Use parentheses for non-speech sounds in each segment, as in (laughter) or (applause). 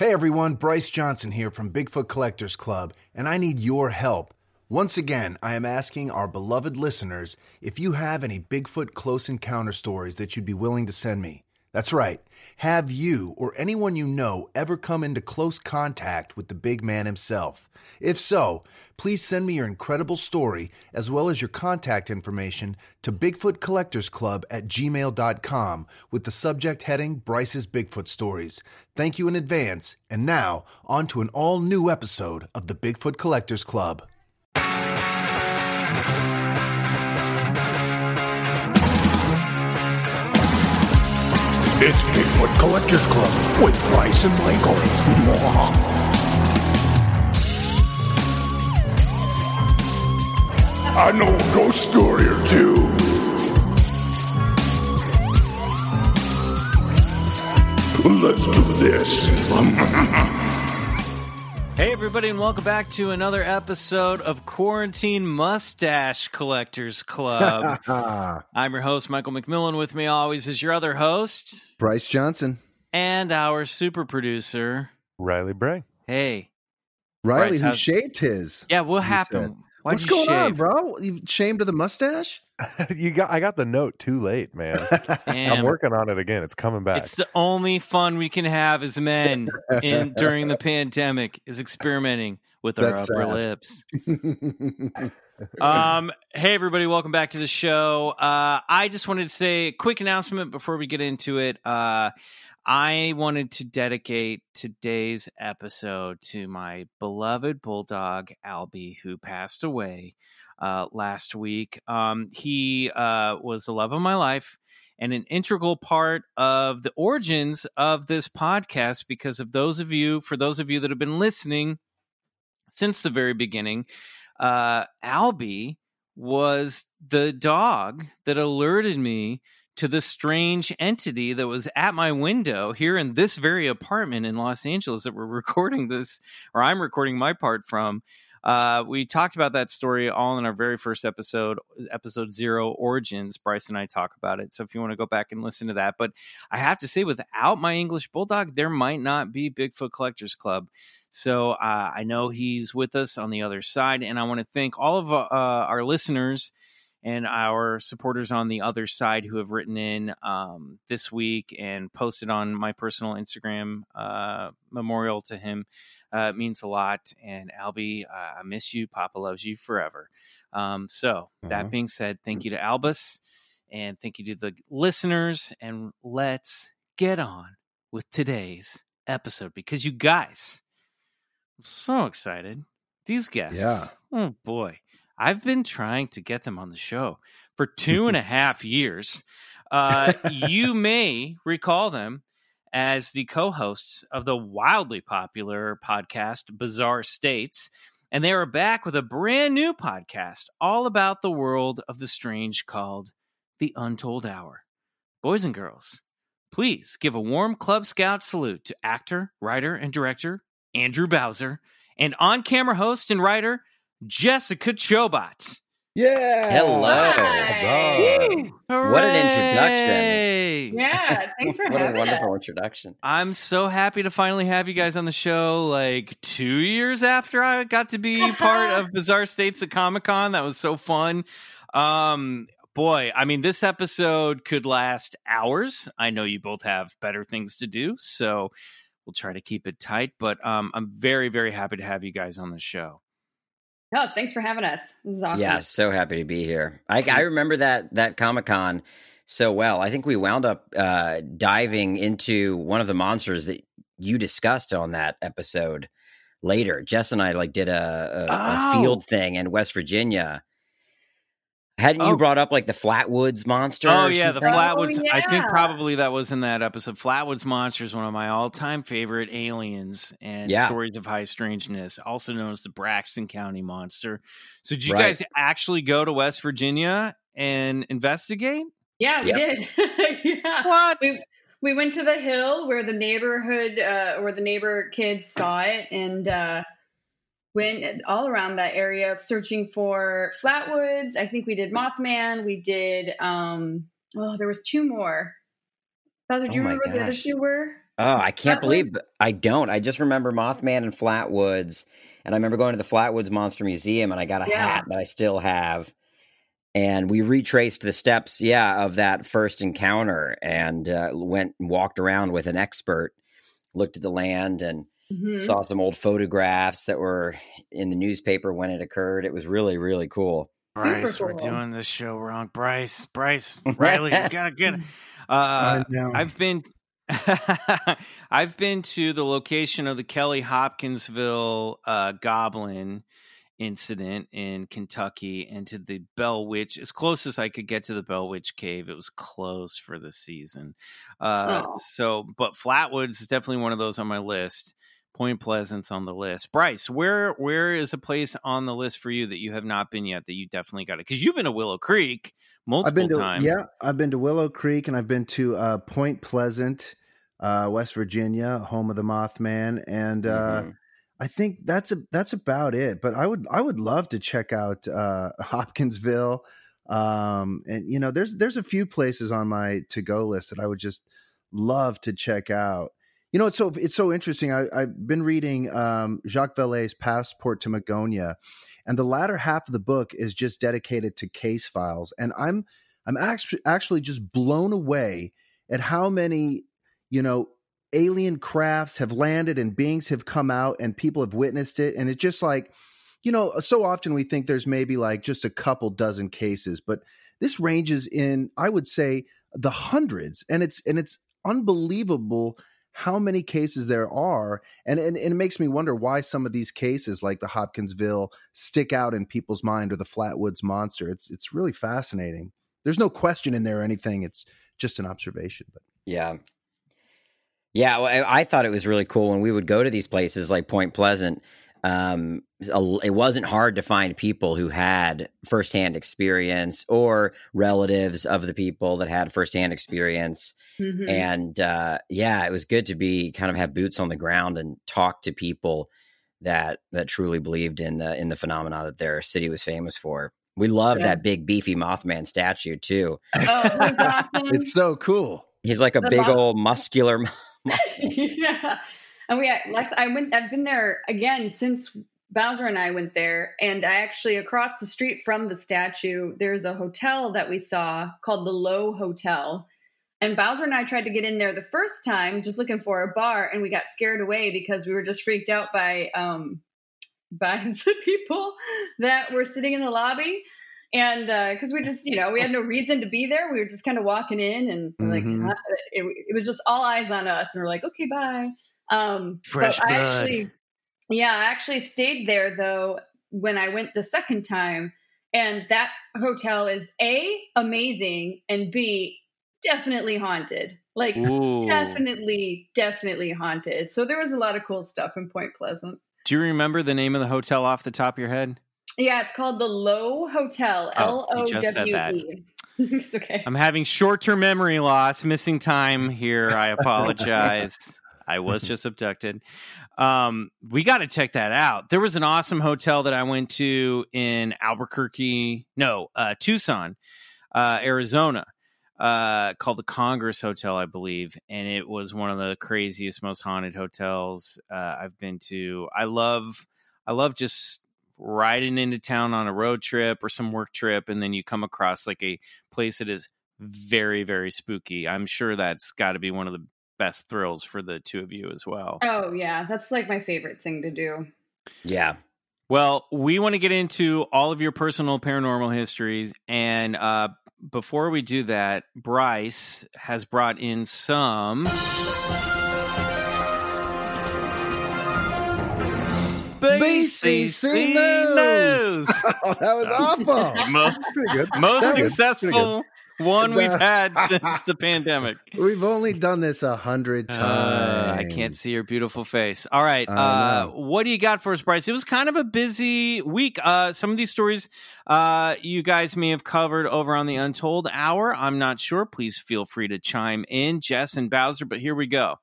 Hey everyone, Bryce Johnson here from Bigfoot Collectors Club, and I need your help. Once again, I am asking our beloved listeners if you have any Bigfoot close encounter stories that you'd be willing to send me. That's right. Have you or anyone you know ever come into close contact with the big man himself? If so, please send me your incredible story as well as your contact information to Bigfoot Collectors Club at gmail.com with the subject heading Bryce's Bigfoot Stories. Thank you in advance. And now, on to an all new episode of the Bigfoot Collectors Club. It's Bigfoot Collectors Club with Bryce and Michael. I know a ghost story or two. Let's do this. (laughs) Hey, everybody, and welcome back to another episode of Quarantine Mustache Collectors Club. (laughs) I'm your host, Michael McMillian. With me always is your other host Bryce Johnson. and our super producer. Riley Bray. Hey, Riley, Bryce, who how's- shaved his. yeah, what He happened? Why'd What's you going on, bro? You shamed to the mustache? (laughs) you got I got the note too late, man. I'm working on it again. It's coming back. It's the only fun we can have as men in during the (laughs) pandemic is experimenting with our That's upper sad. lips. (laughs) Um, hey everybody, welcome back to the show. Uh, I just wanted to say a quick announcement before we get into it. Uh, I wanted to dedicate today's episode to my beloved bulldog Albie, who passed away uh, last week. Um, he uh, was the love of my life and an integral part of the origins of this podcast because of those of you, for those of you that have been listening since the very beginning, uh, Albie was the dog that alerted me to the strange entity that was at my window here in this very apartment in Los Angeles that we're (laughs) recording this, or I'm recording my part from. Uh, we talked about that story all in our very first episode, episode zero, Origins. Bryce and I talk about it. So if you want to go back and listen to that, but I have to say, without my English bulldog, there might not be Bigfoot Collectors Club. So uh, I know he's with us on the other side, and I want to thank all of uh, our listeners and our supporters on the other side who have written in um, this week and posted on my personal Instagram uh, memorial to him. Uh, means a lot. And Albie, uh, I miss you. Papa loves you forever. Um, so that Mhm. being said, thank you to Albus and thank you to the listeners. And let's get on with today's episode because you guys, I'm so excited. These guests. Yeah. Oh boy. I've been trying to get them on the show for two and a (laughs) half years. Uh, you may recall them as the co hosts of the wildly popular podcast Bizarre States. And they are back with a brand new podcast all about the world of the strange called The Untold Hour. Boys and girls, please give a warm Club Scout salute to actor, writer, and director Andrew Bowser and on camera host and writer Jessica Chobot. Yeah. Hello. What an introduction. Yeah, thanks for (laughs) What a wonderful us. introduction. I'm so happy to finally have you guys on the show. Like two years after I got to be (laughs) part of Bizarre States at Comic Con, that was so fun. Um, boy, I mean, this episode could last hours. I know you both have better things to do, so we'll try to keep it tight. But um, I'm very, very happy to have you guys on the show. Oh, thanks for having us. This is awesome. Yeah, so happy to be here. I, I remember that that Comic Con so well. I think we wound up uh, diving into one of the monsters that you discussed on that episode later. Jess and I like did a, a, a Oh. field thing in West Virginia. Hadn't you Oh. brought up like the Flatwoods monster? Oh yeah, the something? Flatwoods. I think probably that was in that episode. Flatwoods Monster is one of my all-time favorite aliens and Yeah. stories of high strangeness, also known as the Braxton County Monster. So, did you Right. guys actually go to West Virginia and investigate? Yeah, we Yep. did. (laughs) yeah. What? We, we went to the hill where the neighborhood, uh, where the neighbor kids saw it, and uh, went all around that area searching for flatwoods. I think we did Mothman. We did. um Oh, there was two more. Do Oh you my remember what the other gosh. two were? Oh, I can't Flatwoods? believe I don't. I just remember Mothman and Flatwoods, and I remember going to the Flatwoods Monster Museum, and I got a Yeah. hat that I still have. And we retraced the steps, yeah, of that first encounter, and uh, went and walked around with an expert, looked at the land, and Mhm. saw some old photographs that were in the newspaper when it occurred. It was really, really cool. Super Bryce, we're doing this show wrong. Bryce, Bryce, (laughs) Riley, you gotta get. it. (laughs) Uh, I know. I've been (laughs) I've been to the location of the Kelly Hopkinsville uh, Goblin incident in Kentucky and to the Bell Witch as close as I could get to the Bell Witch cave. It was closed for the season. Uh, Oh. so but Flatwoods is definitely one of those on my list. Point Pleasant's on the list. Bryce, where where is a place on the list for you that you have not been yet that you definitely got it? Because you've been to Willow Creek multiple I've been to times. yeah, I've been to Willow Creek and I've been to uh, Point Pleasant, uh, West Virginia, home of the Mothman, and uh, Mhm. I think that's a, that's about it. But I would I would love to check out uh, (laughs) Hopkinsville, um, and you know there's there's a few places on my to go list that I would just love to check out. You know, it's so it's so interesting. I, I've been reading um, Jacques Vallée's Passport to Magonia, and the latter half of the book is just dedicated to case files, and I'm I'm actually actually just blown away at how many you know alien crafts have landed and beings have come out and people have witnessed it and it's just like you know so often we think there's maybe like just a couple dozen cases but this ranges in i would say the hundreds and it's and it's unbelievable how many cases there are and, and and it makes me wonder why some of these cases like the hopkinsville stick out in people's mind or the flatwoods monster it's it's really fascinating there's no question in there or anything it's just an observation but Yeah. Yeah, well, I, I thought it was really cool when we would go to these places like Point Pleasant. Um, a- it wasn't hard to find people who had firsthand experience or relatives of the people that had firsthand experience. Mhm. And uh, yeah, it was good to be kind of have boots on the ground and talk to people that that truly believed in the in the phenomena that their city was famous for. We love Yeah. that big beefy Mothman statue too. Oh, (laughs) awesome. it's so cool He's like a The big Moth- old muscular. (laughs) (laughs) yeah. And we, Lex, I went, I've been there again since Bowser and I went there. And I actually, across the street from the statue, there's a hotel that we saw called the Lowe Hotel. And Bowser and I tried to get in there the first time, just looking for a bar, and we got scared away because we were just freaked out by, um, by (laughs) the people that were sitting in the lobby. And because we just, you know, we had no reason to be there. We were just kind of walking in and we're like. It, it was just all eyes on us. And we're like, okay, bye. Um, Fresh but I actually, yeah, I actually stayed there though when I went the second time. And that hotel is A, amazing, and B, definitely haunted. Like, Ooh. definitely, definitely haunted. So there was a lot of cool stuff in Point Pleasant. Do you remember the name of the hotel off the top of your head? Yeah, it's called the Lowe Hotel. Oh, L O W. E. (laughs) It's okay. I'm having short term memory loss, missing time here. I apologize. I was (laughs) just abducted. Um, we got to check that out. There was an awesome hotel that I went to in Albuquerque, no, uh, Tucson, uh, Arizona, uh, called the Congress Hotel, I believe. And it was one of the craziest, most haunted hotels uh, I've been to. I love, I love just riding into town on a road trip or some work trip, and then you come across like a place that is very, very spooky. I'm sure that's got to be one of the best thrills for the two of you as well. Oh, yeah. That's like my favorite thing to do. Yeah. Well, we want to get into all of your personal paranormal histories. And uh, before we do that, Bryce has brought in some. BCC news. (laughs) Oh, that was awful. most most That pretty successful one we've Uh, had (laughs) since the pandemic. We've only done this a hundred Uh, times. I can't see your beautiful face. All right. I Uh, what do you got for us, Bryce? It was kind of a busy week. Uh, some of these stories uh, you guys may have covered over on the Untold Hour. I'm not sure. Please feel free to chime in, Jess and Bowser. But here we go.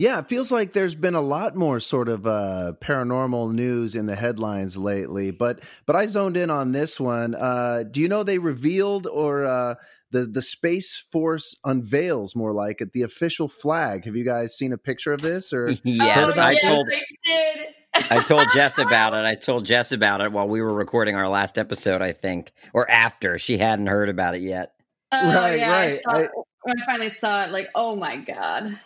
Yeah, it feels like there's been a lot more sort of uh, paranormal news in the headlines lately, but but I zoned in on this one. Uh, do you know they revealed or uh, the the Space Force unveils more like it the official flag? Have you guys seen a picture of this or? (laughs) Yes, oh, I yes, told I did. I told Jess about it. (laughs) I told Jess about it while we were recording our last episode, I think, or after. She hadn't heard about it yet. Oh, Right, yeah, right. I saw, I- when I finally saw it, like, oh my god.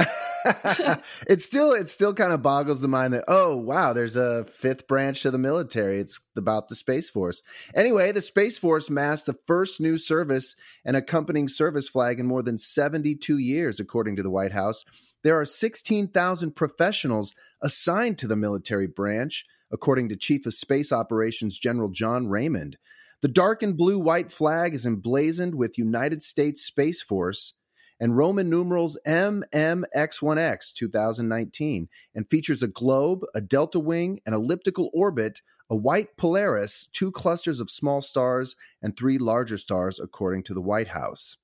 (laughs) it still it still kind of boggles the mind that oh wow there's a fifth branch to the military. It's about the space force. Anyway the space force massed the first new service and accompanying service flag in more than 72 years according to the white house. There are 16,000 professionals assigned to the military branch according to chief of space operations general john raymond. The dark and blue white flag is emblazoned with united states space force and Roman numerals MMX1X 2019 and features a globe, a delta wing, an elliptical orbit, a white Polaris, two clusters of small stars, and three larger stars, according to the White House.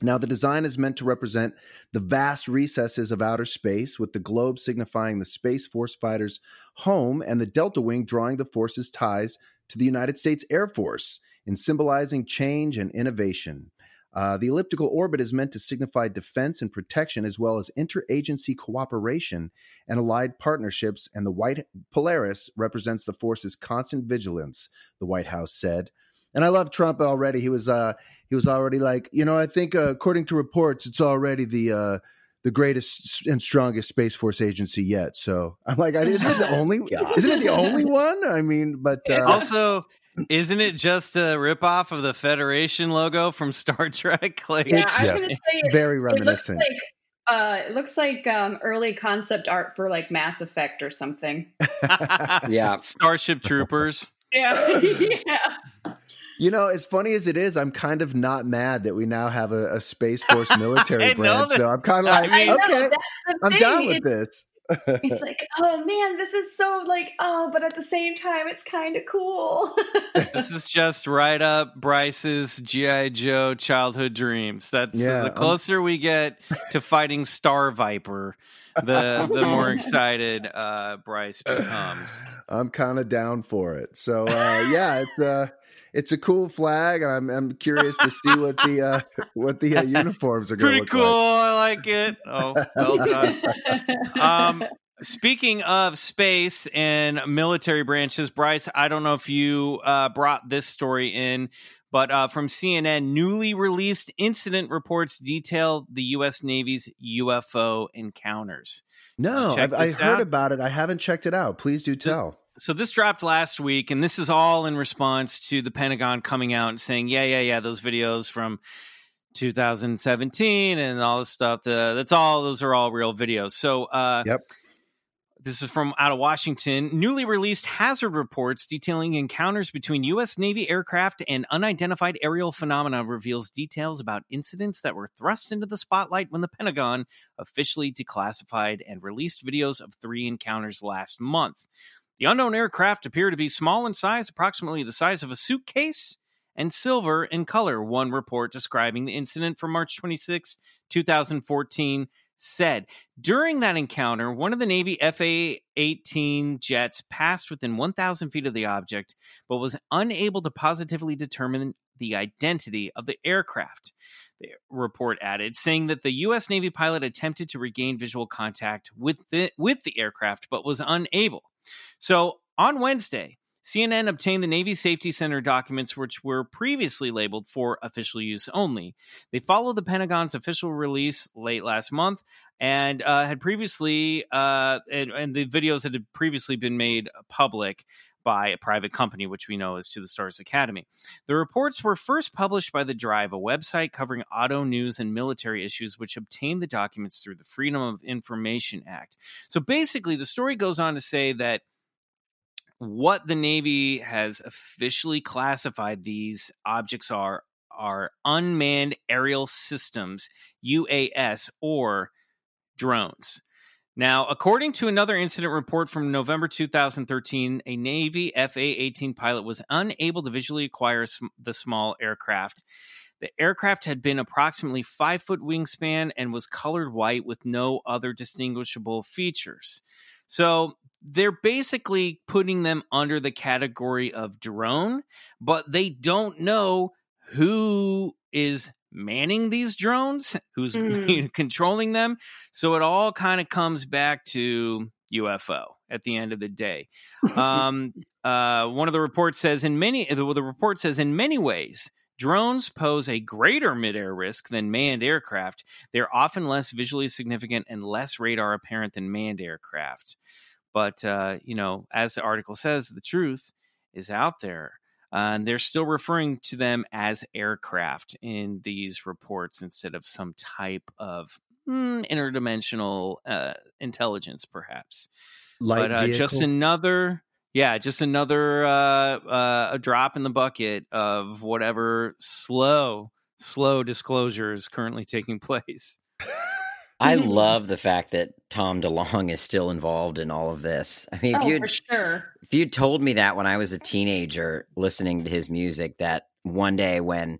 Now, the design is meant to represent the vast recesses of outer space, with the globe signifying the Space Force fighters' home and the delta wing drawing the force's ties to the United States Air Force in symbolizing change and innovation. Uh, the elliptical orbit is meant to signify defense and protection, as well as interagency cooperation and allied partnerships. And the white Polaris represents the force's constant vigilance. The White House said. And I love Trump already. He was uh, he was already like, you know, I think uh, according to reports, it's already the uh, the greatest and strongest space force agency yet. So I'm like, (laughs) isn't it the only? Isn't it the only one? I mean, but uh, also, isn't it just a ripoff of the Federation logo from Star (laughs) Trek? Like, Yeah, It's- I was yes. gonna say it, very it looks reminiscent. like uh, it looks like um, early concept art for like Mass Effect or something. (laughs) Yeah. Starship Troopers. (laughs) Yeah, yeah. You know, as funny as it is, I'm kind of not mad that we now have a, a Space Force military I know branch. that- So I'm kind of like, I okay, that's I'm thing. down with it's, this. It's like, oh man, this is so like, oh, but at the same time, it's kind of cool. (laughs) This is just right up Bryce's GI Joe childhood dreams. That's Yeah, the um, closer we get to fighting Star Viper, the the more (laughs) excited uh, Bryce becomes. (sighs) I'm kind of down for it. So uh, yeah, it's uh, it's a cool flag, and I'm I'm curious to see what the uh, (laughs) what the uh, uniforms are going to Pretty look cool. like. I like it. Oh, well done. um, speaking of space and military branches, Bryce, I don't know if you uh, brought this story in, but uh, from CNN, newly released incident reports detail the U.S. Navy's UFO encounters. No, Check I've, I heard out. about it. I haven't checked it out. Please do tell. So this dropped last week, and this is all in response to the Pentagon coming out and saying, "Yeah, yeah, yeah, those videos from 2017 and all this stuff. The, that's all; those are all real videos." So, uh, Yep. This is from out of Washington. Newly released hazard reports detailing encounters between U.S. Navy aircraft and unidentified aerial phenomena reveals details about incidents that were thrust into the spotlight when the Pentagon officially declassified and released videos of three encounters last month. The unknown aircraft appear to be small in size, approximately the size of a suitcase, and silver in color. One report describing the incident from March 26, 2014, said during that encounter, one of the Navy FA 18 jets passed within 1,000 feet of the object, but was unable to positively determine the identity of the aircraft. The report added, saying that the U.S. Navy pilot attempted to regain visual contact with the, with the aircraft, but was unable. So on Wednesday, CNN obtained the Navy Safety Center documents, which were previously labeled for official use only. They followed the Pentagon's official release late last month and uh, had previously, uh, and, and the videos that had previously been made public. By a private company, which we know is To the Stars Academy. The reports were first published by The Drive, a website covering auto news and military issues, which obtained the documents through the Freedom of Information Act. So basically, the story goes on to say that what the Navy has officially classified these objects are are unmanned aerial systems, UAS, or drones. Now, according to another incident report from November 2013, a Navy FA 18 pilot was unable to visually acquire the small aircraft. The aircraft had been approximately five foot wingspan and was colored white with no other distinguishable features. So they're basically putting them under the category of drone, but they don't know who is manning these drones, (laughs) who's (laughs) mm. controlling them. So it all kind of comes back to UFO at the end of the day. (laughs) Um, uh, one of the reports says in many the, the report says in many ways drones pose a greater midair risk than manned aircraft. They're often less visually significant and less radar apparent than manned aircraft. But uh, you know, as the article says, the truth is out there. Uh, and they're still referring to them as aircraft in these reports instead of some type of mm, interdimensional uh, intelligence, perhaps. Light but uh, just another, yeah, just another uh, uh, a drop in the bucket of whatever slow, slow disclosure is currently taking (laughs) place. (laughs) I love the fact that Tom DeLonge is still involved in all of this. I mean, if oh, you for sure. if you told me that when I was a teenager listening to his music, that one day when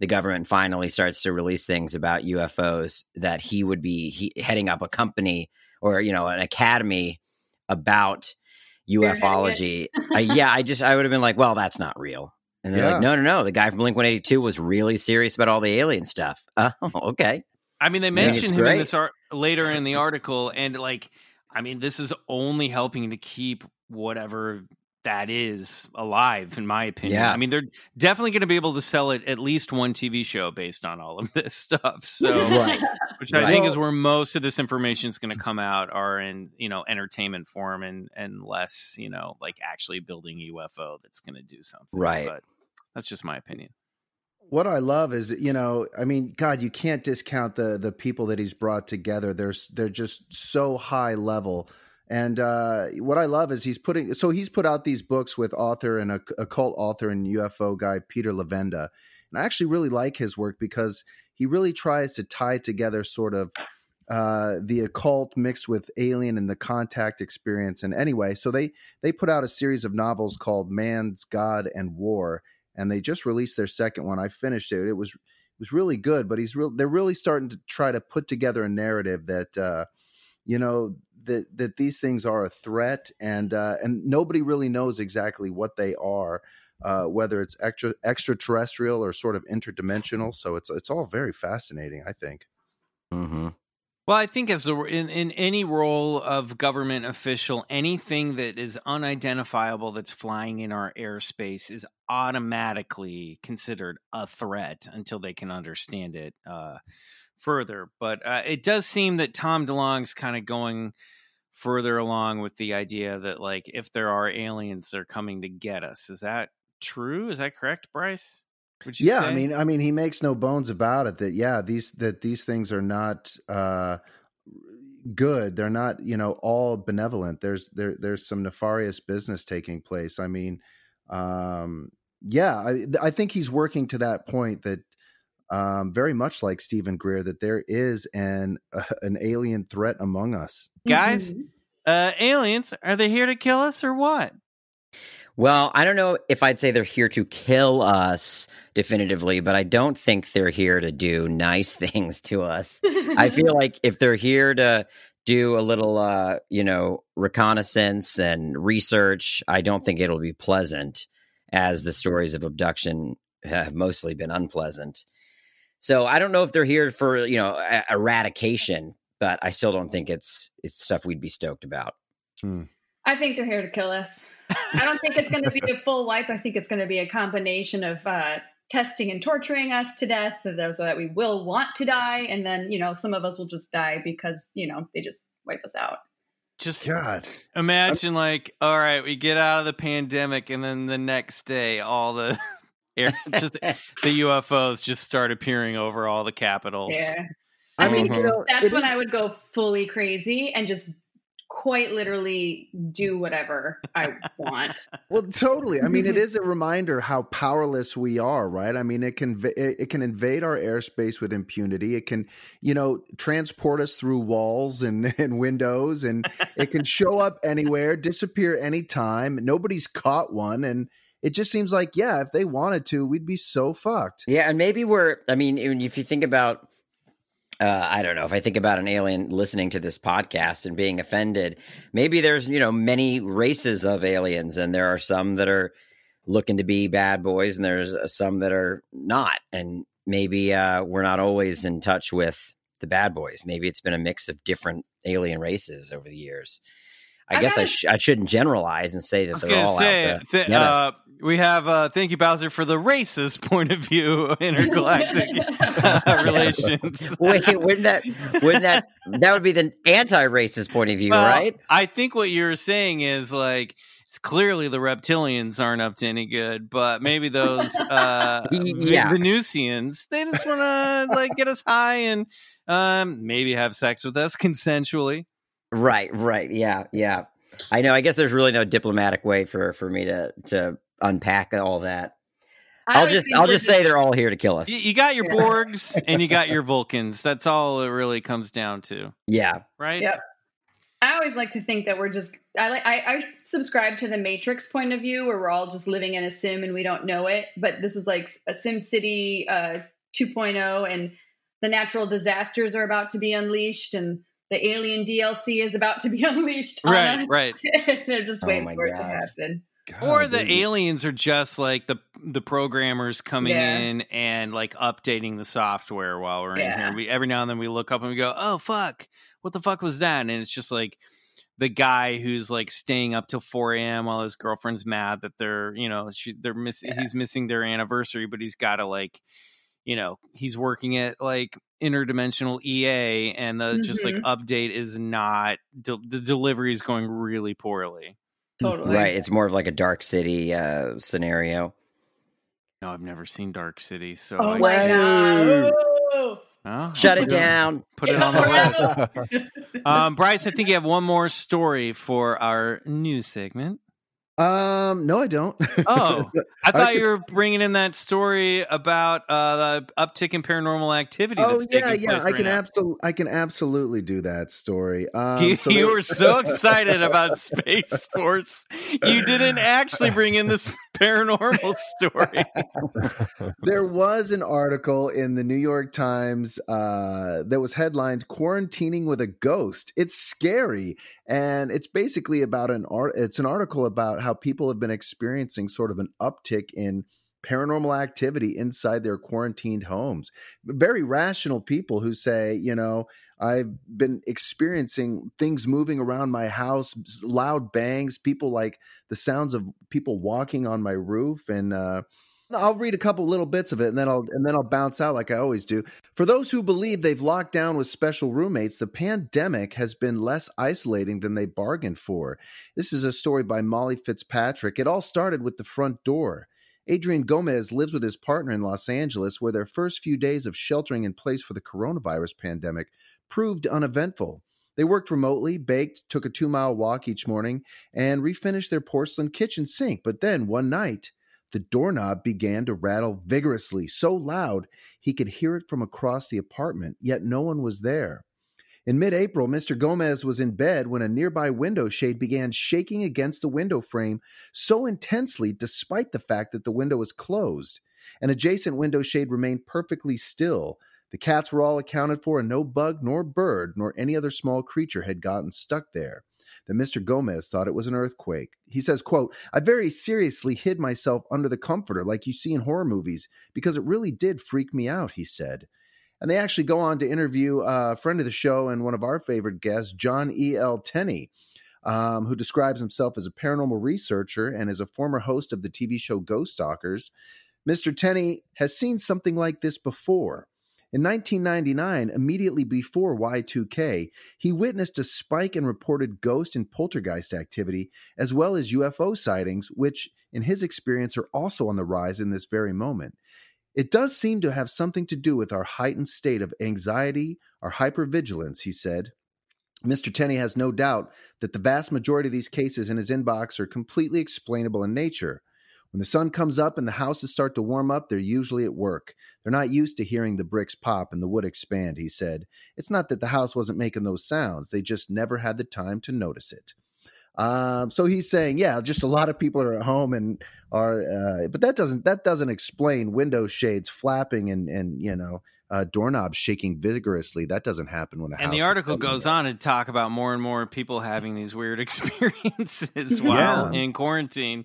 the government finally starts to release things about UFOs, that he would be he, heading up a company or you know an academy about ufology. uh, yeah, I just I would have been like, well, that's not real. And they're yeah. like, no, no, no. The guy from Blink One Eighty Two was really serious about all the alien stuff. (laughs) Oh, okay. I mean, they mention him great. in this art later in the article, and like, I mean, this is only helping to keep whatever that is alive, in my opinion. Yeah. I mean, they're definitely going to be able to sell it at least one TV show based on all of this (laughs) stuff. So, right. (laughs) which I right. think is where most of this information is going to come out, are in you know entertainment form and and less you know like actually building UFO that's going to do something. Right. But that's just my opinion what I love is, you know, I mean, God, you can't discount the the people that he's brought together. They're they're just so high level. And uh, what I love is he's putting so he's put out these books with author and a occult author and UFO guy Peter Levenda, and I actually really like his work because he really tries to tie together sort of uh, the occult mixed with alien and the contact experience. And anyway, so they they put out a series of novels called Man's God and War, and they just released their second one. I finished it. It was it was really good, but he's real. They're really starting to try to put together a narrative that uh, you know that that these things are a threat, and uh, and nobody really knows exactly what they are. Uh, whether it's extra extraterrestrial or sort of interdimensional, so it's it's all very fascinating. I think. Mm-hmm. Well, I think as a, in in any role of government official, anything that is unidentifiable that's flying in our airspace is automatically considered a threat until they can understand it uh, further. But uh, it does seem that Tom DeLonge's kind of going further along with the idea that, like, if there are aliens, they're coming to get us. Is that true? Is that correct, Bryce? Yeah, say? I mean, I mean, he makes no bones about it that yeah, these that these things are not uh, good. They're not, you know, all benevolent. There's there there's some nefarious business taking place. I mean, um, yeah, I I think he's working to that point that um, very much like Steven Greer that there is an uh, (laughs) an alien threat among us, guys. Mm-hmm. Uh, aliens are they here to kill us or what? Well, I don't know if I'd say they're here to kill us definitively, but I don't think they're here to do nice (laughs) things to us. I feel (laughs) like if they're here to do a little, uh, you know, reconnaissance and research, I don't think it'll be pleasant, as the stories of abduction have mostly been unpleasant. So I don't know if they're here for you know eradication, but I still don't think it's it's stuff we'd be stoked about. Hmm. I think they're here to kill us. I don't think it's going to be a full wipe. I think it's going to be a combination of uh, testing and torturing us to death, so that we will want to die, and then you know some of us will just die because you know they just wipe us out. Just God. imagine, like, all right, we get out of the pandemic, and then the next day, all the (laughs) air, just the UFOs just start appearing over all the capitals. Yeah. I mean, Mhm. you know, That's it when is- I would go fully crazy and just quite literally do whatever I want. (laughs) Well, totally. I mean, it (laughs) is a reminder how powerless we are, right? I mean, it can it it can invade our airspace with impunity. It can, you know, transport us through walls and, (laughs) and windows, and it can show up anywhere, disappear anytime. Nobody's caught one, and it just seems like, yeah, if they wanted to, we'd be so fucked. Yeah, and maybe we're. I mean, if you think about, uh, I don't know, if I think about an alien listening to this podcast and being offended, maybe there's you know many races of aliens, and there are some that are looking to be bad boys, and there's uh, some that are not, and maybe uh, we're not always in touch with the bad boys. Maybe it's been a mix of different alien races over the years. I, I guess I, sh- I shouldn't generalize and say that they're all say, out th- uh, we have uh, thank you, Bowser, for the racist (laughs) point of view intergalactic (laughs) (laughs) uh, relations. Wait, wouldn't that wouldn't that that would be the anti-racist point of view, Well, right? I think what you're saying is like it's clearly the reptilians aren't up to any good, but maybe those uh Yeah. Venusians, they just want to like get us high and um maybe have sex with us consensually. Right, right, yeah, yeah. I know. I guess there's really no diplomatic way for for me to to unpack all that. I I'll just I'll we're just say they're all here to kill us. You, you got your Yeah. Borgs and you got (laughs) your Vulcans. That's all it really comes down to, Yeah, right? Yep. I always like to think that we're just I like I, I subscribe to the Matrix point of view where we're all just living in a sim and we don't know it. But this is like a Sim City uh 2.0 and the natural disasters are about to be unleashed and the alien DLC is about to be (laughs) unleashed on Right, us. right. (laughs) They're just Oh waiting my for it to gosh. happen. or the dude. aliens are just like the the programmers coming Yeah. in and like updating the software while we're in here. We every now and then we look up and we go, "Oh fuck, what the fuck was that?" And it's just like the guy who's like staying up till 4 a.m. while his girlfriend's mad that they're you know she, they're miss he's missing their anniversary, but he's got to like you know he's working at like interdimensional EA and the just like Mhm. update is not de- the delivery is going really poorly. Totally. right. It's more of like a dark city uh, scenario. No, I've never seen Dark City, so Oh I, my god. Oh, Shut I'll it put down. Put it on the list. (laughs) Um, Bryce, I think you have one more story for our news segment. Um, no, I don't. Oh, (laughs) I thought could- you were bringing in that story about uh, the uptick in paranormal activity. Oh yeah, yeah. I right can absolutely, I can absolutely do that story. (laughs) Um, You, so you were so excited about Space Force, you didn't actually (laughs) bring in this paranormal story. there was an article in the New York Times uh, that was headlined "Quarantining with a Ghost." It's scary, and it's basically about an art. It's an article about how people have been experiencing sort of an uptick in paranormal activity inside their quarantined homes. Very rational people who say, you know, I've been experiencing things moving around my house, loud bangs, people like the sounds of people walking on my roof and uh I'll read a couple little bits of it and then I'll and then I'll bounce out like I always do. For those who believe they've locked down with special roommates, the pandemic has been less isolating than they bargained for. This is a story by Molly Fitzpatrick. It all started with the front door. Adrian Gomez lives with his partner in Los Angeles, where their first few days of sheltering in place for the coronavirus pandemic proved uneventful. They worked remotely, baked, took a two mile walk each morning, and refinished their porcelain kitchen sink. But then one night, the doorknob began to rattle vigorously, so loud he could hear it from across the apartment, yet no one was there. In mid April, Mr. Gomez was in bed when a nearby window shade began shaking against the window frame so intensely, despite the fact that the window was closed. An adjacent window shade remained perfectly still. The cats were all accounted for, and no bug, nor bird, nor any other small creature had gotten stuck there. Then Mr. Gomez thought it was an earthquake. He says, quote, I very seriously hid myself under the comforter like you see in horror movies because it really did freak me out, he said. And they actually go on to interview a friend of the show and one of our favorite guests, John E. L. Tenney, um, who describes himself as a paranormal researcher and is a former host of the TV show Ghost Stalkers. Mr. Tenney has seen something like this before. In 1999, immediately before Y2K, he witnessed a spike in reported ghost and poltergeist activity, as well as UFO sightings, which, in his experience, are also on the rise in this very moment. It does seem to have something to do with our heightened state of anxiety, our hypervigilance, he said. Mr. Tenney has no doubt that the vast majority of these cases in his inbox are completely explainable in nature. When the sun comes up and the houses start to warm up, they're usually at work. They're not used to hearing the bricks pop and the wood expand, he said. It's not that the house wasn't making those sounds, they just never had the time to notice it. Um, so he's saying, yeah, just a lot of people are at home and are, uh, but that doesn't that doesn't explain window shades flapping and and you know uh, doorknobs shaking vigorously. That doesn't happen when a house And the article goes on to talk about more and more people having these weird (laughs) experiences while Yeah. in quarantine.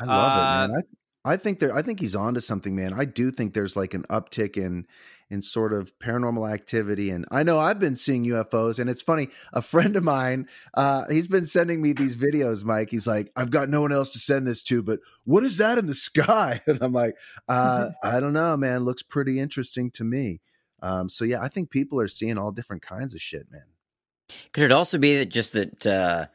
I love Uh, it, man. I, I think there. I think he's onto something, man. I do think there's like an uptick in in sort of paranormal activity, and I know I've been seeing UFOs, and it's funny. A friend of mine, uh, he's been sending me these videos, Mike. He's like, I've got no one else to send this to, but what is that in the (laughs) sky? And I'm like, uh, (laughs) I don't know, man. Looks pretty interesting to me. Um, so yeah, I think people are seeing all different kinds of shit, man. Could it also be that just that uh,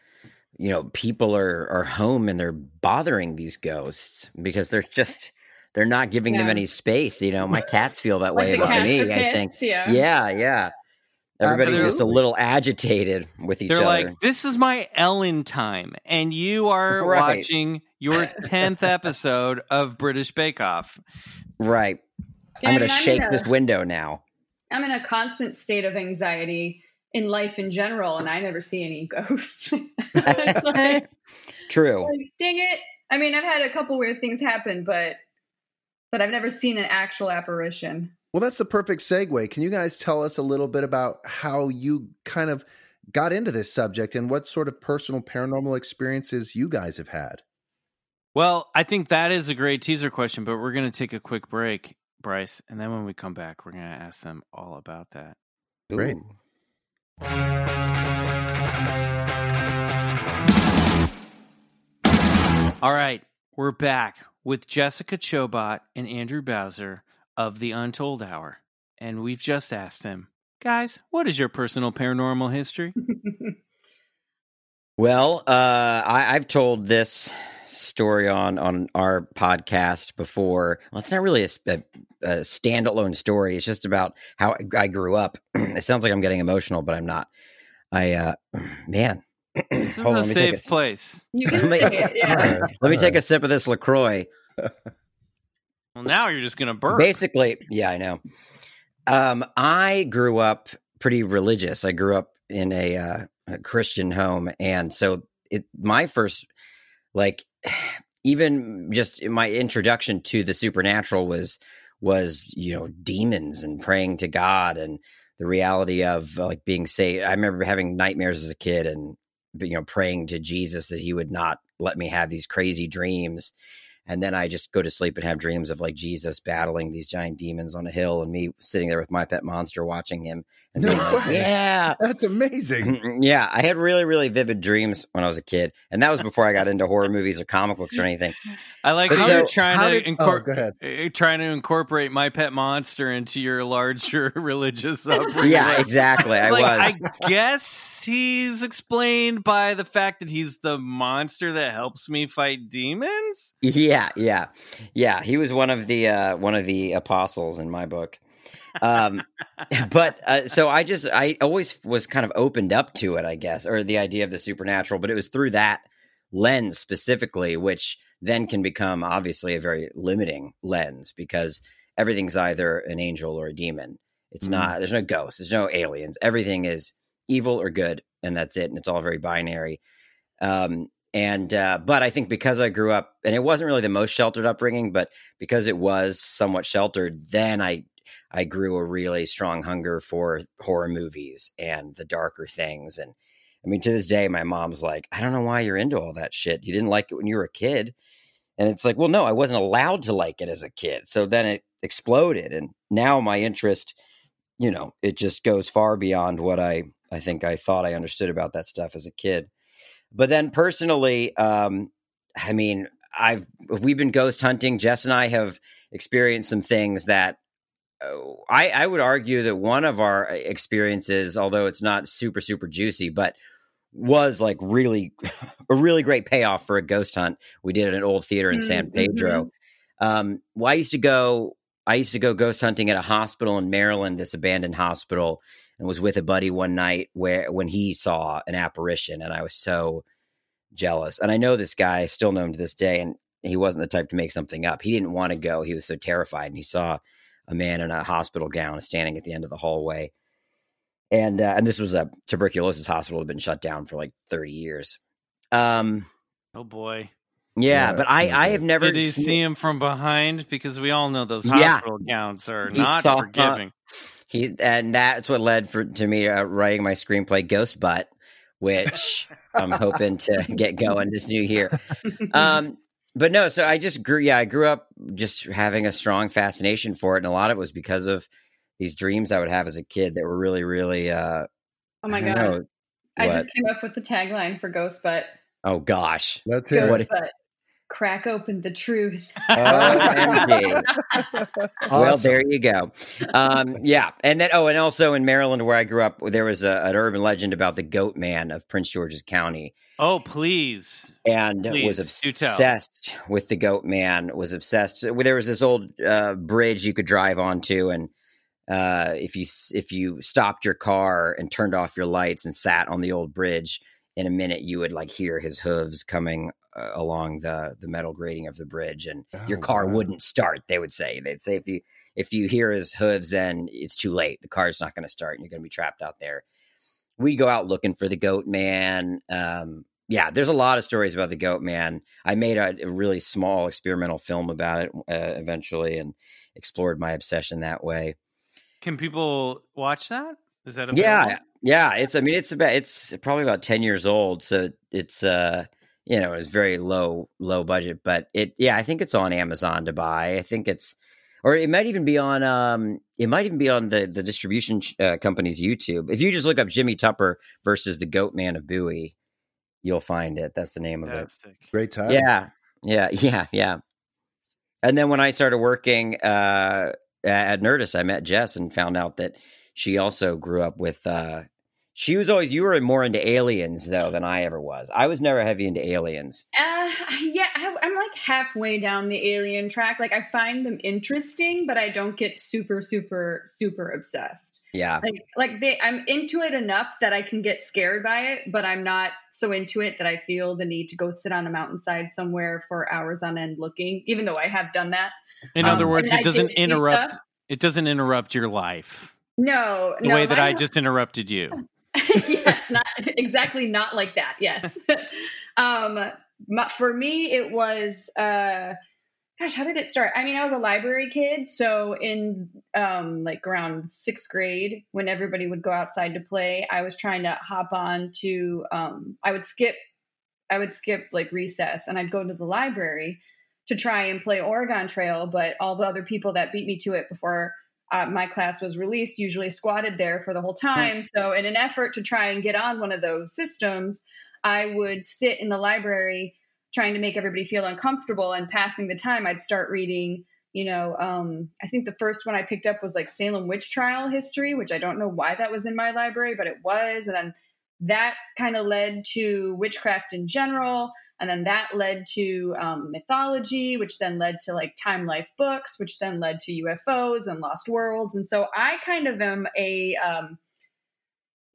you know people are are home and they're bothering these ghosts because they're (laughs) just they're not giving them any space. You know, my cats feel that Like way the about me. I think. pissed, yeah. yeah, yeah. Uh, Everybody's just a little agitated with each They're other. like, this is my Ellen time, and you (laughs) are Right. watching your 10th episode of British Bake Off. right. Yeah, I'm going to mean, I'm shake a- this window now. I'm in a constant state of anxiety in life in general, and I never see any (laughs) ghosts. (laughs) Like, True. like, dang it! I mean, I've had a couple weird things happen, but but I've never seen an actual apparition. Well, that's the perfect segue. Can you guys tell us a little bit about how you kind of got into this subject and what sort of personal paranormal experiences you guys have had? Well, I think that is a great teaser question, but we're going to take a quick break, Bryce. And then when we come back, we're going to ask them all about that. Great. Ooh. All right, we're back with Jessica Chobot and Andrew Bowser of The Untold Hour. And we've just asked them, guys, what is your personal paranormal history? (laughs) Well, uh, I, I've told this story on on our podcast before. Well, it's not really a standalone story. It's just about how I grew up. (clears throat) it sounds like I'm getting emotional, but I'm not. I, uh, (clears throat) man, This is Hold on, a let me take safe a- place. You (laughs) can Let say me- it, yeah. (laughs) let me take a sip of this Lacroix. (laughs) Well, now you're just going to burn. Basically, yeah, I know. Um, I grew up pretty religious. I grew up in a, uh, a Christian home, and so it my first like even just my introduction to the supernatural was was you know demons and praying to God and the reality of like being saved. I remember having nightmares as a kid and you know praying to Jesus that he would not let me have these crazy dreams and then I just go to sleep and have dreams of like Jesus battling these giant demons on a hill and me sitting there with my pet monster watching him and No like, way. yeah That's amazing. yeah I had really really vivid dreams when I was a kid and that was before I got into horror movies or comic books or anything I like But how so- you're trying how to did- oh, incor- go ahead. uh, trying to incorporate my pet monster into your larger (laughs) religious upbringing. yeah exactly I like, was I guess he's explained by the fact that he's the monster that helps me fight demons. Yeah, yeah, yeah. He was one of the uh, one of the apostles in my book. Um, (laughs) but uh, so I just I always was kind of opened up to it, I guess, or the idea of the supernatural. But it was through that lens specifically, which then can become obviously a very limiting lens because everything's either an angel or a demon. It's Mhm. not. There's no ghosts. There's no aliens. Everything is evil or good, and that's it. And it's all very binary. Um, and uh, but I think because I grew up, and it wasn't really the most sheltered upbringing, but because it was somewhat sheltered, then I I grew a really strong hunger for horror movies and the darker things. And I mean, to this day, my mom's like, I don't know why you're into all that shit. You didn't like it when you were a kid. And it's like, well, no, I wasn't allowed to like it as a kid. So then it exploded. And now my interest, you know, it just goes far beyond what I, I think I thought I understood about that stuff as a kid. But then personally, um, I mean, I've we've been ghost hunting. Jess and I have experienced some things that oh, I, I would argue that one of our experiences, although it's not super super juicy, but was like really (laughs) a really great payoff for a ghost hunt we did at an old theater in San Mm, Pedro. Um, well, I used to go. I used to go ghost hunting at a hospital in Maryland, this abandoned hospital, and was with a buddy one night where when he saw an apparition, and I was so jealous. And I know this guy, I still know him to this day, and he wasn't the type to make something up. He didn't want to go. He was so terrified, and he saw a man in a hospital gown standing at the end of the hallway. And uh, and this was a tuberculosis hospital that had been shut down for like thirty years. Um, Oh boy. Yeah, Yeah, but I I have never Did he seen- see him from behind? Because we all know those Yeah. hospital gowns are He not saw- forgiving. He and that's what led for to me uh, writing my screenplay Ghost Butt, which I'm hoping to (laughs) get going this new year. Um, but no, so I just grew. Yeah, I grew up just having a strong fascination for it, and a lot of it was because of these dreams I would have as a kid that were really, really. Uh, Oh my I god. know, I just came up with the tagline for Ghost Butt. Oh gosh. Let's Ghost What- it. Butt. Crack open the truth. (laughs) OMG. Well, Awesome. there you go. Um, yeah, and then oh, and also in Maryland, where I grew up, there was a, an urban legend about the Goat Man of Prince George's County. Oh, please. and Please, was obsessed with the goat man was obsessed there was this old uh, bridge you could drive onto and uh, if you if you stopped your car and turned off your lights and sat on the old bridge in a minute you would like hear his hooves coming along the the metal grating of the bridge and your Oh, car wow. wouldn't start they would say. They'd say if you if you hear his hooves then it's too late. The car's not going to start and you're going to be trapped out there. We go out looking for the goat man um yeah there's a lot of stories about the goat man. I made a, a really small experimental film about it uh, eventually and explored my obsession that way. Can people watch that? Is that yeah yeah it's i mean it's about it's probably about 10 years old so it's uh you know it's very low low budget but it yeah i think it's on amazon to buy i think it's or it might even be on um it might even be on the the distribution uh, company's youtube if you just look up jimmy tupper versus the goat man of bowie you'll find it that's the name of it Fantastic. Great time. yeah, yeah, (laughs) yeah, yeah. And then when I started working uh, at Nerdist, I met Jess and found out that she also grew up with. Uh, she was always you were more into aliens though than I ever was. I was never heavy into aliens. Uh, (laughs) yeah, I, I'm like halfway down the alien track. Like I find them interesting, but I don't get super, super, super obsessed. Yeah, Like, like they, I'm into it enough that I can get scared by it, but I'm not so into it that I feel the need to go sit on a mountainside somewhere for hours on end looking. Even though I have done that. In Um, other words, and I it doesn't interrupt. It doesn't interrupt your life No, the no, way that my- I just interrupted you. (laughs) (laughs) yes, (laughs) not exactly not like that. Yes. (laughs) um, for me, it was. Uh, gosh, how did it start? I mean, I was a library kid, so in um, like around sixth grade, when everybody would go outside to play, I was trying to hop on to. Um, I would skip. I would skip like recess, and I'd go to the library to try and play Oregon Trail, but all the other people that beat me to it before uh, my class was released usually squatted there for the whole time. So, in an effort to try and get on one of those systems, I would sit in the library trying to make everybody feel uncomfortable and passing the time. I'd start reading, you know, um, I think the first one I picked up was like Salem witch trial history, which I don't know why that was in my library, but it was. And then that kind of led to witchcraft in general and then that led to um, mythology which then led to like time life books which then led to ufos and lost worlds. And so i kind of am a um,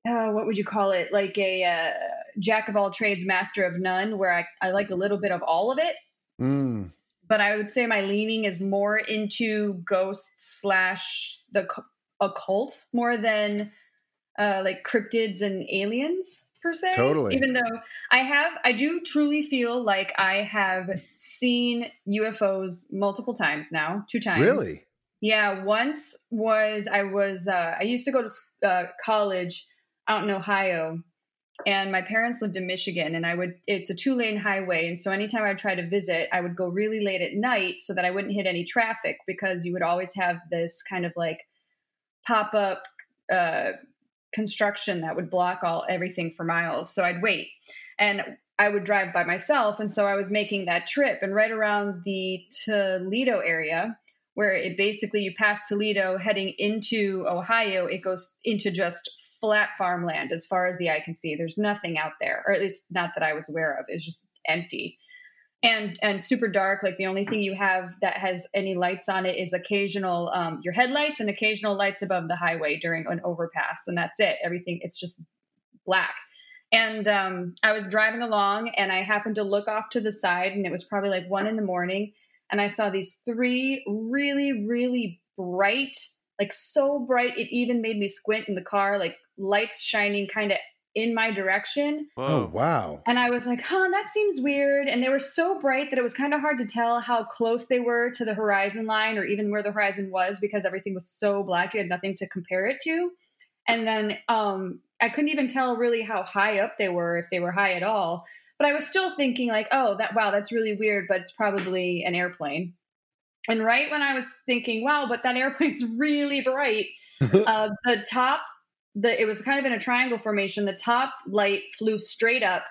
uh, what would you call it? Like a uh, jack of all trades master of none where I, I like a little bit of all of it. Mm. but i would say my leaning is more into ghosts slash the occult more than uh, like cryptids and aliens per se Totally. even though i have i do truly feel like i have seen ufos multiple times now two times Really? yeah, once was I was uh, I used to go to uh, college out in Ohio, and my parents lived in Michigan, and I would it's a two lane highway, and so anytime I would try to visit, I would go really late at night so that I wouldn't hit any traffic because you would always have this kind of like pop up uh, construction that would block all everything for miles. So I'd wait, and I would drive by myself, and so I was making that trip, and right around the Toledo area where it basically you pass Toledo heading into Ohio, it goes into just flat farmland as far as the eye can see. There's nothing out there, or at least not that I was aware of. It's just empty and and super dark. Like the only thing you have that has any lights on it is occasional um, your headlights and occasional lights above the highway during an overpass, and that's it. Everything it's just black. And um, I was driving along, and I happened to look off to the side, and it was probably like one in the morning, and I saw these three really, really bright, like so bright, it even made me squint in the car, like lights shining kind of in my direction. Oh wow! And I was like, huh, that seems weird. And they were so bright that it was kind of hard to tell how close they were to the horizon line or even where the horizon was because everything was so black. You had nothing to compare it to. And then um, I couldn't even tell really how high up they were, if they were high at all. But I was still thinking, like, oh, that wow, that's really weird, but it's probably an airplane. And right when I was thinking, wow, but that airplane's (laughs) really bright, (laughs) uh, the top, the it was kind of in a triangle formation. The top light flew straight up,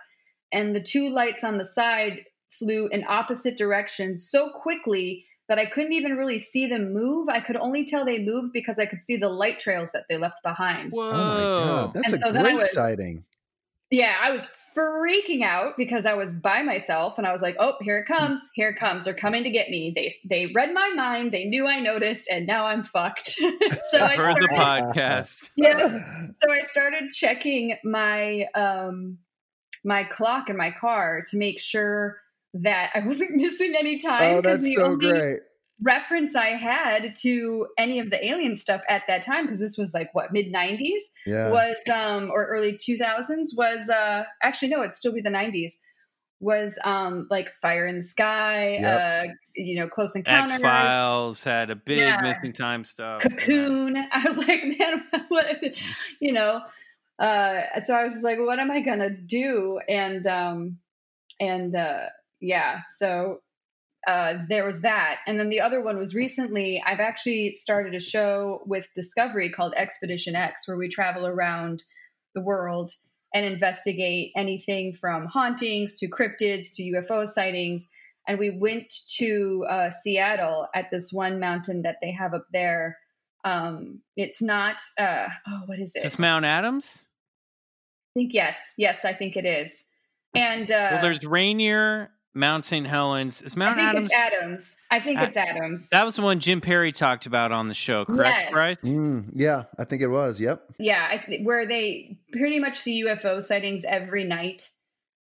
and the two lights on the side flew in opposite directions so quickly that I couldn't even really see them move. I could only tell they moved because I could see the light trails that they left behind. Whoa. Oh my god, that's And a so great was- sighting. Yeah, I was freaking out because I was by myself and I was like, "Oh, here it comes. Here it comes. They're coming to get me." They they read my mind. They knew I noticed and now I'm fucked. (laughs) so I Heard the podcast. (laughs) yeah. So I started checking my um my clock in my car to make sure that I wasn't (laughs) missing any time Oh, that's the so only great. Reference I had to any of the alien stuff at that time because this was like what mid 90s Yeah. was um or early 2000s was uh actually no it'd still be the 90s was um like fire in the sky uh you know close encounters. X Files had a big Yeah. missing time stuff. cocoon. (laughs) I was like man (laughs) what? You know uh so i was just like what am i gonna do? And um and uh yeah so uh, there was that. And then the other one was recently, I've actually started a show with Discovery called Expedition X, where we travel around the world and investigate anything from hauntings to cryptids to UFO sightings. And we went to uh, Seattle at this one mountain that they have up there. Um, it's not, uh, oh, what is it? It's Mount Adams? I think yes, yes, I think it is. And uh, well, there's Rainier, Mount St. Helens. Is I Mount think Adams? it's Adams. I think it's Adams. That was the one Jim Perry talked about on the show, correct, Yes. Bryce? Mm, yeah, I think it was. Yep. Yeah, I th- where they pretty much see UFO sightings every night,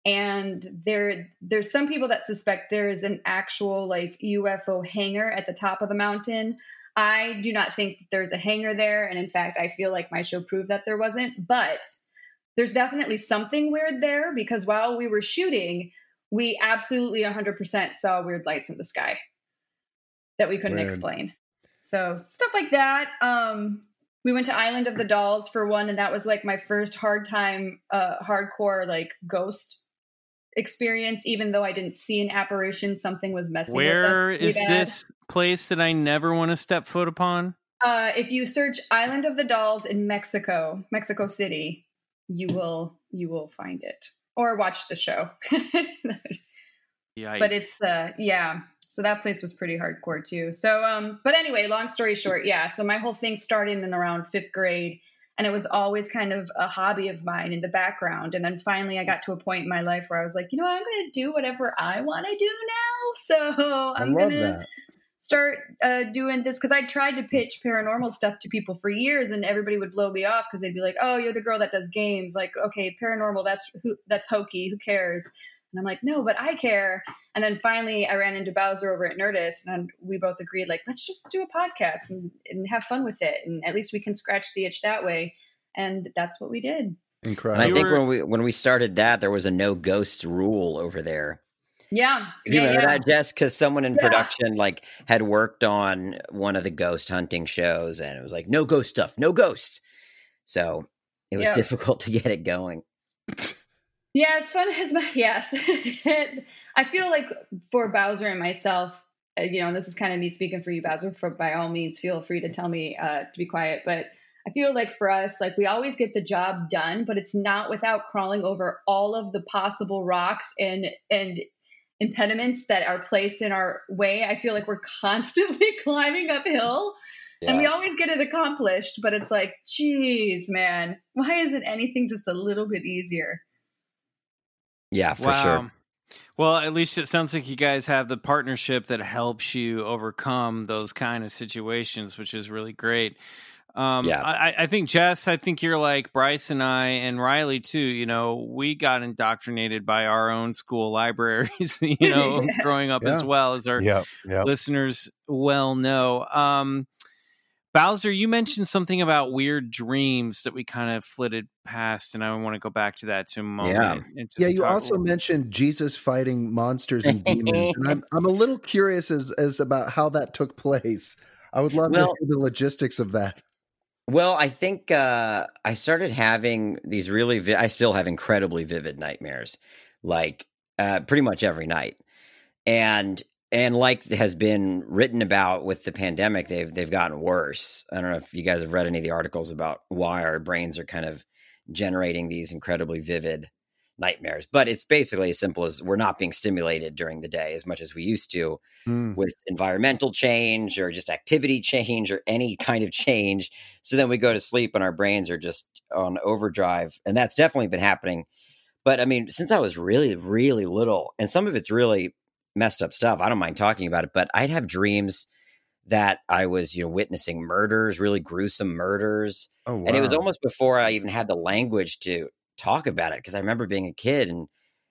and there there's some people that suspect there is an actual like UFO hangar at the top of the mountain. I do not think there's a hangar there, and in fact, I feel like my show proved that there wasn't. But there's definitely something weird there because while we were shooting, we absolutely 100% saw weird lights in the sky that we couldn't Weird. explain. So stuff like that. Um, we went to Island of the Dolls for one, and that was like my first hard time, uh, hardcore like ghost experience. Even though I didn't see an apparition, something was messing. Where with us is this place that I never want to step foot upon? Uh, if you search Island of the Dolls in Mexico, Mexico City, you will you will find it or watch the show. Yeah, (laughs) but it's uh yeah so that place was pretty hardcore too so um but anyway long story short yeah so my whole thing started in around fifth grade and it was always kind of a hobby of mine in the background and then finally i got to a point in my life where i was like you know what? i'm gonna do whatever i want to do now (laughs) so i'm gonna that. Start uh, doing this because I tried to pitch paranormal stuff to people for years, and everybody would blow me off because they'd be like, "Oh, you're the girl that does games." Like, okay, paranormal, that's who, that's hokey. Who cares? And I'm like, no, but I care. And then finally, I ran into Bowser over at Nerdist, and we both agreed, like, let's just do a podcast and, and have fun with it, and at least we can scratch the itch that way. And that's what we did. And I think were- when we when we started that, there was a no ghosts rule over there. Yeah, You yeah, remember yeah. that, Jess? Because someone in Yeah. production like had worked on one of the ghost hunting shows, and it was like no ghost stuff, no ghosts. So it was difficult (laughs) to get it going. Yeah, as fun as (laughs) my yes, I feel like for Bowser and myself, uh, you know, and this is kind of me speaking for you, Bowser. For by all means, feel free to tell me uh, to be quiet. But I feel like for us, like we always get the job done, but it's not without crawling over all of the possible rocks and and impediments that are placed in our way, I feel like we're (laughs) constantly (laughs) climbing uphill. And we always get it accomplished, but it's like, geez, man, why isn't anything just a little bit easier? Yeah, for sure. Well, at least it sounds like you guys have the partnership that helps you overcome those kind of situations, which is really great. Um, Yeah. I, I think Jess, I think you're like Bryce and I and Riley too. You know, we got indoctrinated by our own school (laughs) libraries. You know, (laughs) Yeah. growing up as well as our Yep. Yep. listeners well know. Um, Bowser, you mentioned something about weird dreams that we kind of flitted past, and I want to go back to that to a moment. Yeah. Yeah, you talk- also mentioned Jesus fighting monsters and demons, and I'm (laughs) I'm a little curious as as about how that took place. I would love Well- to hear the logistics of that. Well, I think uh, I started having these really. Vi- I still have incredibly vivid nightmares, like uh, pretty much every night, and and like has been written about with the pandemic, they've they've gotten worse. I don't know if you guys have read any of the articles about why our brains are kind of generating these incredibly vivid nightmares, but it's basically as simple as we're not being stimulated during the day as much as we used to Hmm. with environmental change or just activity change or any kind of change. So then we go to sleep and our brains are just on overdrive. And that's definitely been happening. But I mean, since I was really, really little, and some of it's really messed up stuff, I don't mind talking about it, but I'd have dreams that I was, you know, witnessing murders, really gruesome murders. Oh, wow. And it was almost before I even had the language to talk about it because I remember being a kid and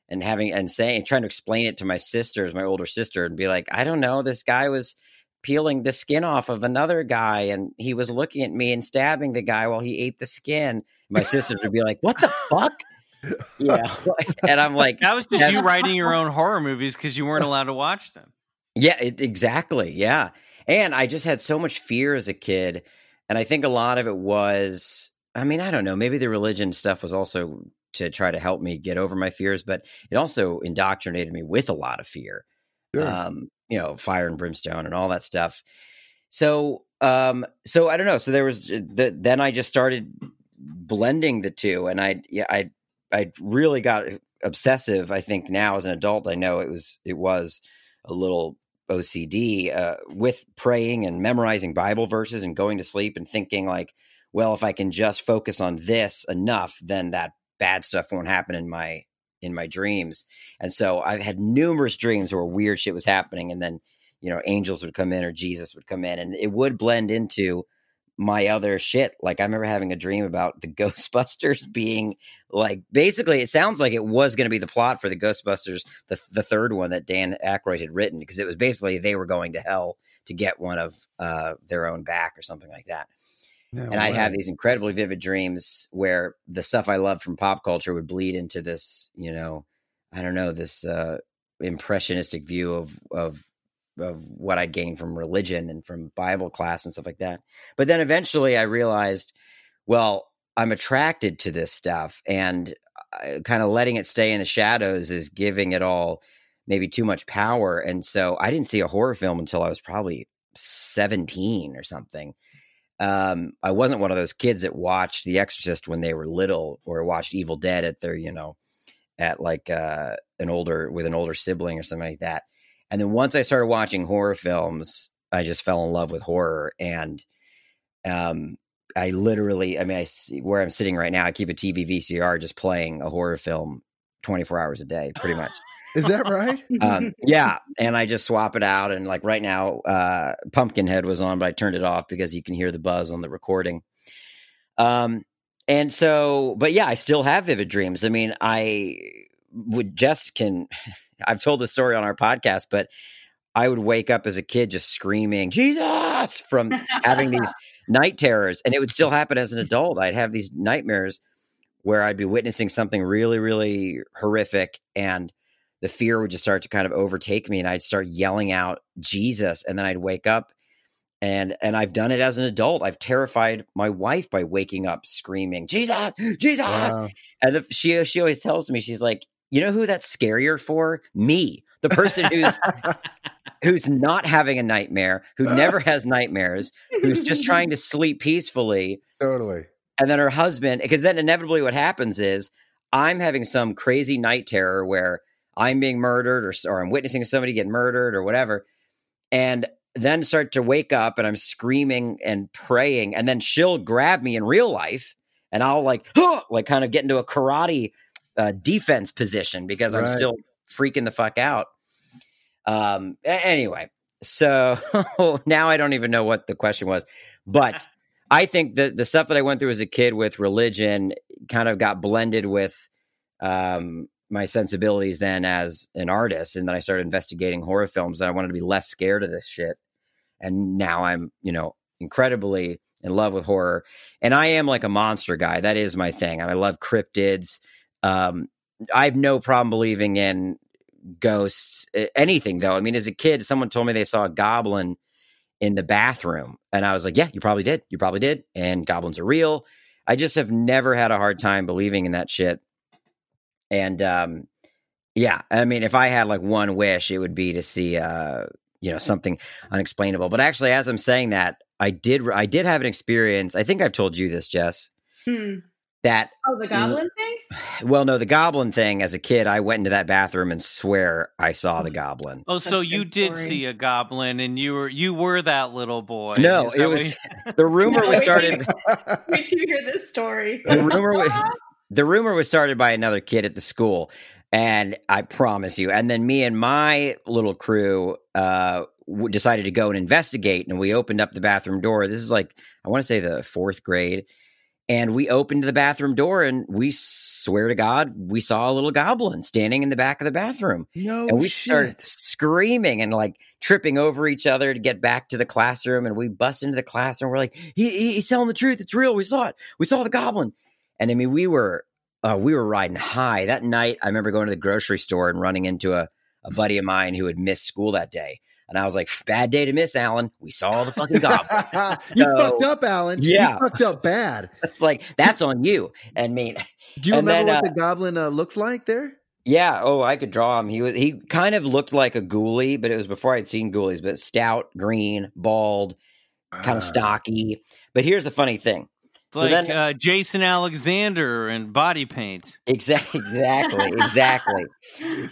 and having and saying trying to explain it to my sisters, my older sister, and be like, I don't know, this guy was peeling the skin off of another guy and he was looking at me and stabbing the guy while he ate the skin. My sisters would be like, What the fuck? Yeah. (laughs) (laughs) and I'm like, That was just you writing your (laughs) own horror movies because you weren't allowed to watch them. Yeah, it, exactly. Yeah. And I just had so much fear as a kid. And I think a lot of it was, I mean, I don't know, maybe the religion stuff was also to try to help me get over my fears, but it also indoctrinated me with a lot of fear. Sure. Um, you know, fire and brimstone and all that stuff. So, um, so I don't know. So there was the, then I just started blending the two and I, yeah, I, I really got obsessive. I think now as an adult, I know it was, it was a little OCD uh, with praying and memorizing Bible verses and going to sleep and thinking like, well, if I can just focus on this enough, then that bad stuff won't happen in my in my dreams. And so I've had numerous dreams where weird shit was happening, and then you know angels would come in or Jesus would come in, and it would blend into my other shit. Like I remember having a dream about the (laughs) Ghostbusters being like basically it sounds like it was going to be the plot for the Ghostbusters, the the third one that Dan Aykroyd had written, because it was basically they were going to hell to get one of uh, their own back or something like that. No and I'd have these incredibly vivid dreams where the stuff I loved from pop culture would bleed into this, you know, I don't know, this uh, impressionistic view of of of what I'd gained from religion and from Bible class and stuff like that. But then eventually I realized, well, I'm attracted to this stuff, and uh, kind of letting it stay in the shadows is giving it all maybe too much power. And so I didn't see a horror film until I was probably 17 or something um i wasn't one of those kids that watched the exorcist when they were little or watched evil dead at their you know at like uh an older with an older sibling or something like that. And then once i started watching horror films i just fell in love with horror. And um i literally i mean i see where i'm sitting right now i keep a tv vcr just playing a horror film 24 hours a day pretty much Is that right? (laughs) um, yeah, and I just swap it out. And like right now, uh, Pumpkinhead was on, but I turned it off because you can hear the buzz on the recording. Um, and so, but yeah, I still have vivid dreams. I mean, I would just can. (laughs) I've told the story on our podcast, but I would wake up as a kid just screaming Jesus from having these (laughs) night terrors, and it would still happen as an adult. I'd have these nightmares where I'd be witnessing something really, really horrific, and the fear would just start to kind of overtake me and I'd start yelling out Jesus and then I'd wake up and and I've done it as an adult. I've terrified my wife by waking up screaming Jesus, Jesus. Wow. And the, she she always tells me she's like, "You know who that's scarier for? Me. The person who's (laughs) who's not having a nightmare, who never (laughs) has nightmares, who's just trying to sleep peacefully." Totally. And then her husband, because then inevitably what happens is I'm having some crazy night terror where I'm being murdered or, or I'm witnessing somebody get murdered or whatever. And then start to wake up and I'm screaming and praying. And then she'll grab me in real life and I'll like, (gasps) like kind of get into a karate uh, defense position because I'm still freaking the fuck out. Um, anyway, so (laughs) now I don't even know what the question was, but I think that the stuff that I went through as a kid with religion kind of got blended with um, my sensibilities then as an artist. And then I started investigating horror films and I wanted to be less scared of this shit. And now I'm, you know, incredibly in love with horror. And I am like a monster guy. That is my thing. I love cryptids. Um, I have no problem believing in ghosts, anything though. I mean, as a kid, someone told me they saw a goblin in the bathroom. And I was like, yeah, you probably did. You probably did. And goblins are real. I just have never had a hard time believing in that shit. And um, yeah, I mean, if I had like one wish, it would be to see, uh, you know, something unexplainable. But actually, as I'm saying that, I did, I did have an experience. I think I've told you this, Jess. Hmm. That Oh, the goblin thing? (sighs) well, no, the goblin thing. As a kid, I went into that bathroom and swear I saw the goblin. Oh, so you did story. see a goblin, and you were you were that little boy. No, it was what (laughs) the rumor No, (laughs) was wait, started. Wait till you hear this story. the rumor was (laughs) the rumor was started by another kid at the school and i promise you and then me and my little crew uh decided to go and investigate and we opened up the bathroom door this is like i want to say the fourth grade and we opened the bathroom door and we swear to god we saw a little goblin standing in the back of the bathroom no and we shit. started screaming and like tripping over each other to get back to the classroom. And we bust into the classroom. We're like, he, he- he's telling the truth. It's real. We saw it. We saw the goblin. And I mean, we were uh, we were riding high that night. I remember going to the grocery store and running into a, a buddy of mine who had missed school that day. And I was like, bad day to miss, Alan. We saw the fucking goblin. (laughs) you So- fucked up, Alan. Yeah. You fucked up bad. (laughs) it's like, that's on you. And me, Do you remember then, what uh, the goblin uh, looked like there? Yeah. Oh, I could draw him. He was he kind of looked like a ghoulie, but it was before I'd seen ghoulies. But stout, green, bald, kind Ah. of stocky. But here's the funny thing. So like then- uh, Jason Alexander and body paint. Exactly, exactly, exactly.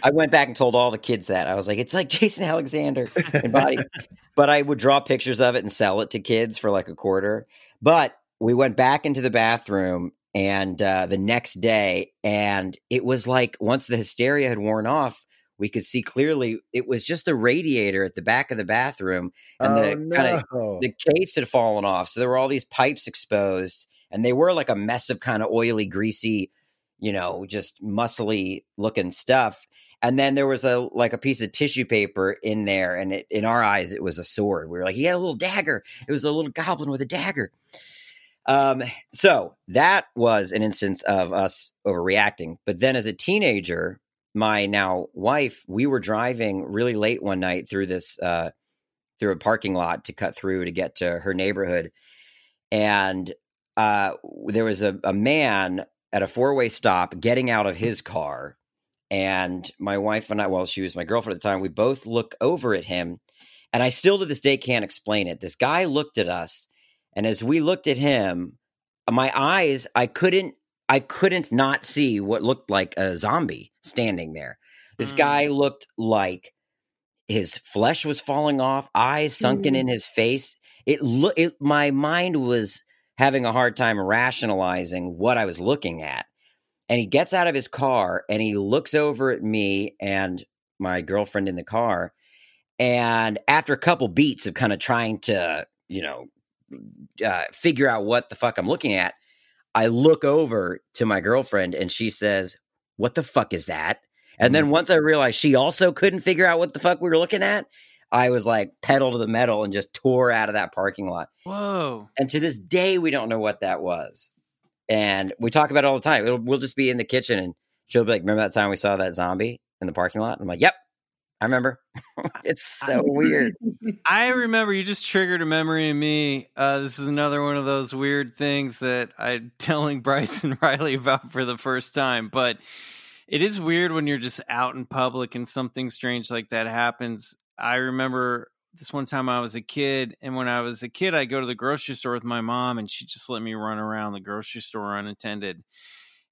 I went back and told all the kids that I was like, it's like Jason Alexander in body. (laughs) but I would draw pictures of it and sell it to kids for like a quarter. But we went back into the bathroom and uh, the next day, and it was like once the hysteria had worn off, we could see clearly it was just the radiator at the back of the bathroom, and oh, the no. kind of the case had fallen off. So there were all these pipes exposed, and they were like a mess of kind of oily, greasy, you know, just muscly looking stuff. And then there was a like a piece of tissue paper in there, and it, in our eyes, it was a sword. We were like, he had a little dagger. It was a little goblin with a dagger. Um, so that was an instance of us overreacting. But then as a teenager, my now wife, we were driving really late one night through this uh through a parking lot to cut through to get to her neighborhood. And uh there was a, a man at a four-way stop getting out of his car. And my wife and I, well, she was my girlfriend at the time, we both look over at him. And I still to this day can't explain it. This guy looked at us, and as we looked at him, my eyes, I couldn't I couldn't not see what looked like a zombie standing there. This Mm. guy looked like his flesh was falling off, eyes sunken Mm. in his face. It look it my mind was having a hard time rationalizing what I was looking at. And he gets out of his car and he looks over at me and my girlfriend in the car. And after a couple beats of kind of trying to, you know, uh, figure out what the fuck I'm looking at, I look over to my girlfriend and she says, What the fuck is that? And then once I realized she also couldn't figure out what the fuck we were looking at, I was like pedal to the metal and just tore out of that parking lot. Whoa. And to this day, we don't know what that was. And we talk about it all the time. It'll, we'll just be in the kitchen and she'll be like, Remember that time we saw that zombie in the parking lot? I'm like, Yep, I remember. (laughs) it's so weird. (laughs) I remember you just triggered a memory in me. Uh, this is another one of those weird things that I'm (laughs) telling Bryce and Riley about for the first time. But it is weird when you're just out in public and something strange like that happens. I remember this one time I was a kid, and when I was a kid, I go to the grocery store with my mom, and she just let me run around the grocery store unattended.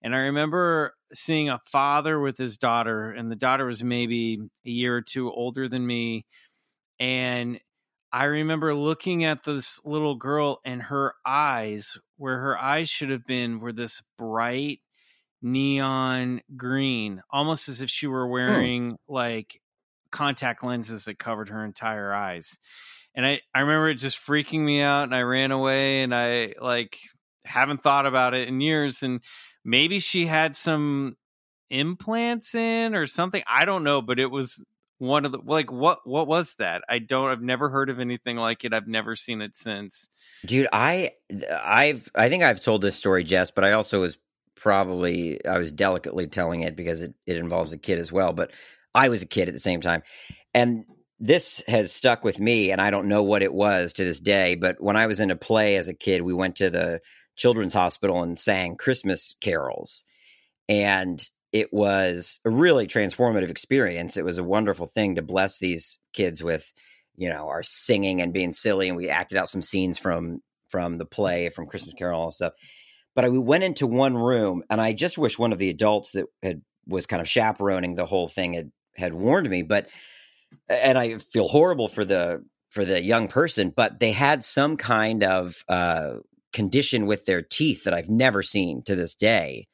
And I remember seeing a father with his daughter, and the daughter was maybe a year or two older than me. And I remember looking at this little girl, and her eyes, where her eyes should have been, were this bright neon green, almost as if she were Hmm. wearing like contact lenses that covered her entire eyes. And I, I remember it just freaking me out, and I ran away, and I like haven't thought about it in years. And maybe she had some implants in or something. I don't know, but it was one of the like what what was that? I don't I've never heard of anything like it. I've never seen it since. Dude, I I've I think I've told this story, Jess, but I also was probably I was delicately telling it because it, it involves a kid as well. But I was a kid at the same time. And this has stuck with me, and I don't know what it was to this day. But when I was in a play as a kid, we went to the children's hospital and sang Christmas carols. And it was a really transformative experience. It was a wonderful thing to bless these kids with, you know, our singing and being silly. And we acted out some scenes from from the play, from Christmas Carol and stuff. But I, we went into one room, and I just wish one of the adults that had was kind of chaperoning the whole thing had had warned me. But and I feel horrible for the for the young person, but they had some kind of uh, condition with their teeth that I've never seen to this day,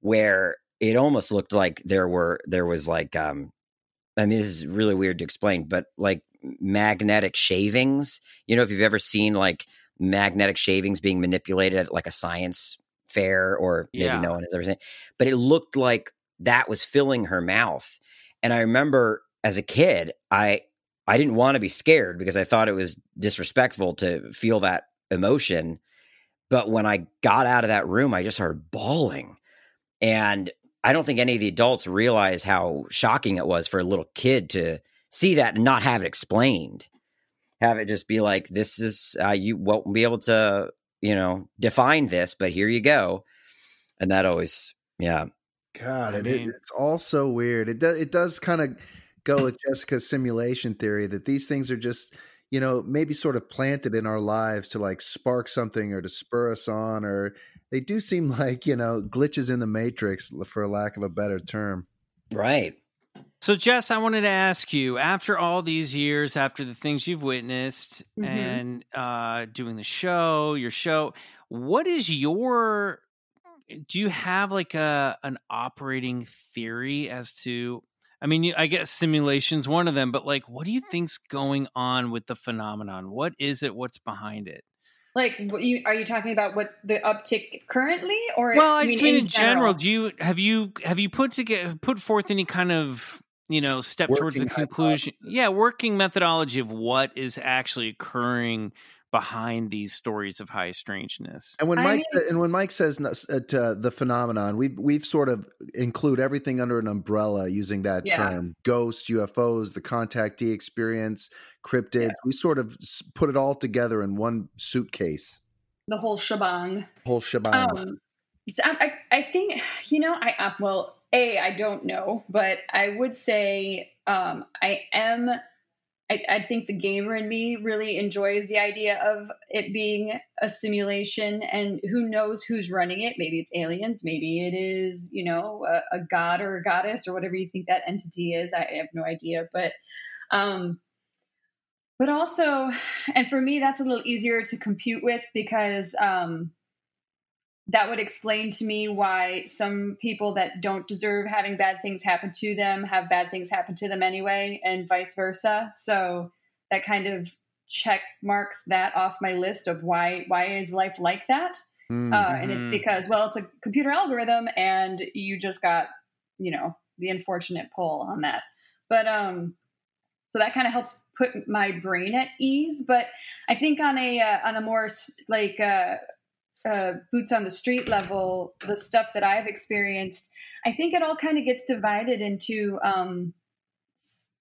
where it almost looked like there were there was like um, I mean this is really weird to explain, but like magnetic shavings. You know, if you've ever seen like magnetic shavings being manipulated at like a science fair, or maybe Yeah. no one has ever seen, but it looked like that was filling her mouth. And I remember as a kid, I I didn't want to be scared because I thought it was disrespectful to feel that emotion. But when I got out of that room, I just started bawling. And I don't think any of the adults realize how shocking it was for a little kid to see that and not have it explained. Have it just be like, this is, uh, you won't be able to, you know, define this, but here you go. And that always, yeah. God, I it, it- it's all so weird. It does it does kind of go with Jessica's simulation theory that these things are just you know maybe sort of planted in our lives to like spark something or to spur us on or they do seem (laughs) like you know glitches in the matrix for lack of a better term. Right. So Jess, I wanted to ask you, after all these years, after the things you've witnessed Mhm. and uh doing the show, your show, what is your do you have like a an operating theory as to I mean, you, I guess simulations one of them, but like what do you mm. think's going on with the phenomenon? What is it? What's behind it? Like, what you, are you talking about what the uptick currently, or well i you just mean in general, general? do you have you have you put together put forth any kind of you know step towards the Working conclusion yeah working methodology of what is actually occurring behind these stories of high strangeness And when I Mike mean- and when Mike says uh, to the phenomenon, we we've sort of include everything under an umbrella using that Yeah. term: ghosts, UFOs, the contactee experience, cryptids. We sort of put it all together in one suitcase, the whole shebang. whole shebang. Um, it's, I, I I think you know I uh, well a I don't know, but I would say um, I am. I, I think the gamer in me really enjoys the idea of it being a simulation, and who knows who's running it? Maybe it's aliens, maybe it is you know a, a god or a goddess or whatever you think that entity is. I have no idea, but um, but also, and for me, that's a little easier to compute with because um, that would explain to me why some people that don't deserve having bad things happen to them have bad things happen to them anyway, and vice versa. So that kind of check marks that off my list of why why is life like that? Mm. Uh, and it's Mhm. because well, it's a computer algorithm, and you just got you know the unfortunate pull on that. But um, so that kind of helps put my brain at ease. But I think on a uh, on a more like uh, uh, boots on the street level, the stuff that I've experienced, I think it all kind of gets divided into um,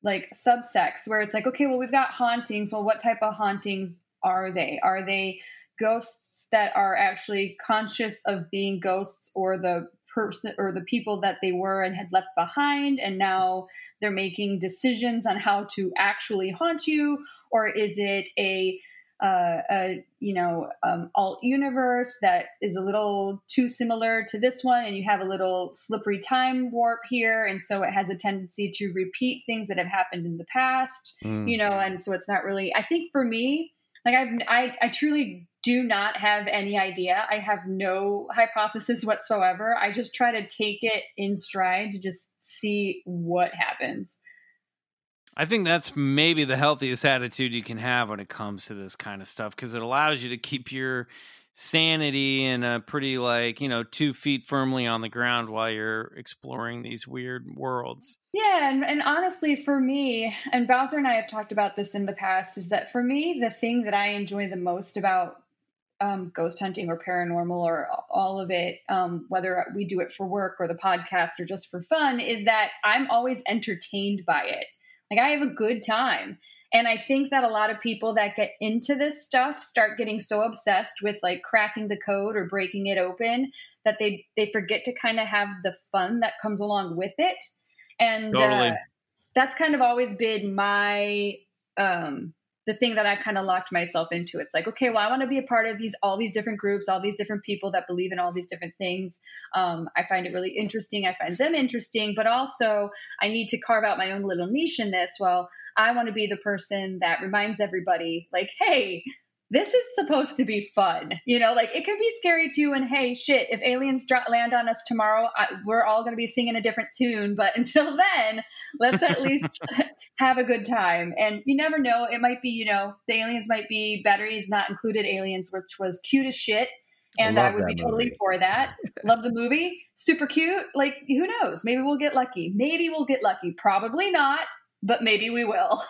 like subsects where it's like, okay, well, we've got hauntings. Well, what type of hauntings are they? Are they ghosts that are actually conscious of being ghosts or the person or the people that they were and had left behind and now they're making decisions on how to actually haunt you or is it a uh, a you know um, alt universe that is a little too similar to this one, and you have a little slippery time warp here, and so it has a tendency to repeat things that have happened in the past. Mm. You know, and so it's not really. I think for me, like I've I I truly do not have any idea. I have no hypothesis whatsoever. I just try to take it in stride to just see what happens. I think that's maybe the healthiest attitude you can have when it comes to this kind of stuff because it allows you to keep your sanity and a pretty like you know two feet firmly on the ground while you're exploring these weird worlds. Yeah, and, and honestly, for me, and Bowser and I have talked about this in the past, is that for me, the thing that I enjoy the most about um, ghost hunting or paranormal or all of it, um, whether we do it for work or the podcast or just for fun, is that I'm always entertained by it. Like I have a good time. And I think that a lot of people that get into this stuff start getting so obsessed with like cracking the code or breaking it open that they they forget to kind of have the fun that comes along with it. And Totally. uh, that's kind of always been my um the thing that I kind of locked myself into. It's like, okay, well, I want to be a part of these all these different groups, all these different people that believe in all these different things. Um, I find it really interesting. I find them interesting, but also I need to carve out my own little niche in this. Well, I want to be the person that reminds everybody, like, hey, this is supposed to be fun. You know, like it could be scary too. And hey, shit, if aliens dro- land on us tomorrow, I, we're all going to be singing a different tune. But (laughs) until then, let's at least (laughs) have a good time. And you never know. It might be, you know, the aliens might be batteries not included aliens, which was cute as shit. And I I, would be totally for that. (laughs) Love the movie. Super cute. Like, who knows? Maybe we'll get lucky. Maybe we'll get lucky. Probably not, but maybe we will.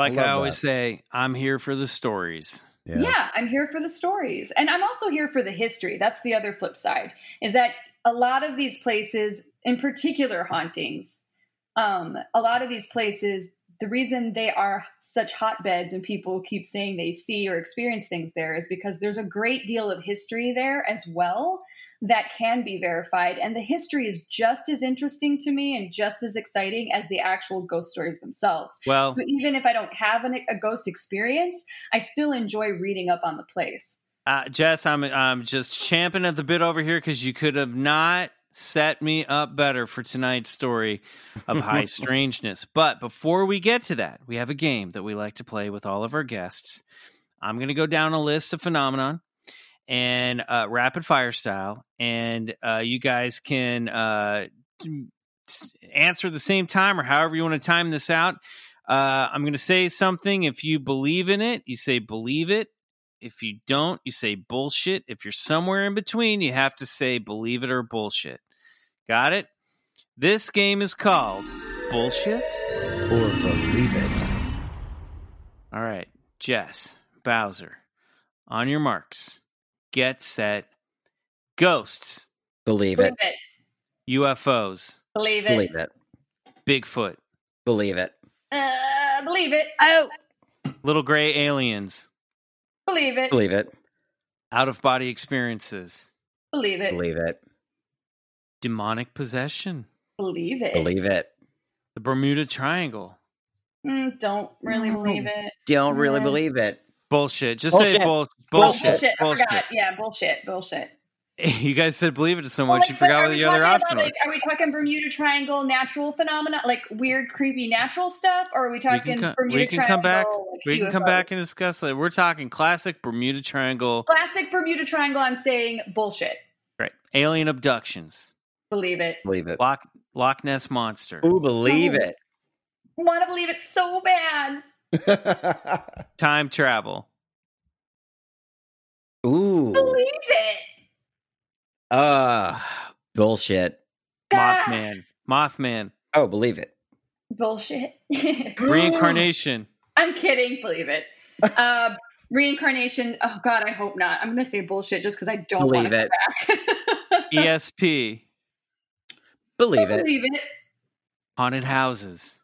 Like love I, always that. say, I'm here for the stories. Yeah. I'm here for the stories. And I'm also here for the history. That's the other flip side, is that a lot of these places, in particular hauntings, um, a lot of these places, the reason they are such hotbeds and people keep saying they see or experience things there is because there's a great deal of history there as well that can be verified. And the history is just as interesting to me and just as exciting as the actual ghost stories themselves. Well, So even if I don't have an, a ghost experience, I still enjoy reading up on the place. uh, Jess, I'm I'm just champing at the bit over here because you could have not set me up better for tonight's story of (laughs) high strangeness. But before we get to that, we have a game that we like to play with all of our guests. I'm going to go down a list of phenomenon and uh, rapid fire style, and uh, you guys can uh, answer at the same time or however you want to time this out. Uh, I'm going to say something. If you believe in it, you say believe it. If you don't, you say bullshit. If you're somewhere in between, you have to say believe it or bullshit. Got it? This game is called Bullshit. Or believe it. All right, Jess, Bowser, on your marks, get set, ghosts, Believe Believe it. it. UFOs, Believe it. Believe it. Bigfoot, Believe it. Uh, believe it. Oh. little gray aliens, Believe it. Believe it. out of body experiences, Believe it. Believe it. demonic possession, Believe it. Believe it. the Bermuda Triangle. Mm, don't really believe it. Don't really Yeah. believe it. Bullshit. Just say Bullshit. bull- Bullshit. bullshit. Bullshit. I forgot. Yeah, bullshit. Bullshit. (laughs) You guys said believe it so Well, much, like, you forgot are what the other talking option about, was. like, are we talking Bermuda Triangle natural phenomena, like weird, creepy natural stuff, or are we We talking can, co- Bermuda we can Triangle? come back. like, We can come back and discuss it. We're talking classic Bermuda Triangle. Classic Bermuda Triangle. I'm saying bullshit. Right. Alien abductions. Believe it. Believe it. Loch Loch Ness monster. Ooh, believe it. Want to believe it so bad. It. (laughs) Time travel. Ooh. Believe it. Uh bullshit. Ah, Mothman. Mothman. Oh, believe it. Bullshit. (laughs) Reincarnation. I'm kidding. Believe it. (laughs) Uh, reincarnation. Oh God, I hope not. I'm gonna say bullshit just because I don't Believe it. back. ESP. Believe it. Believe it. Haunted houses.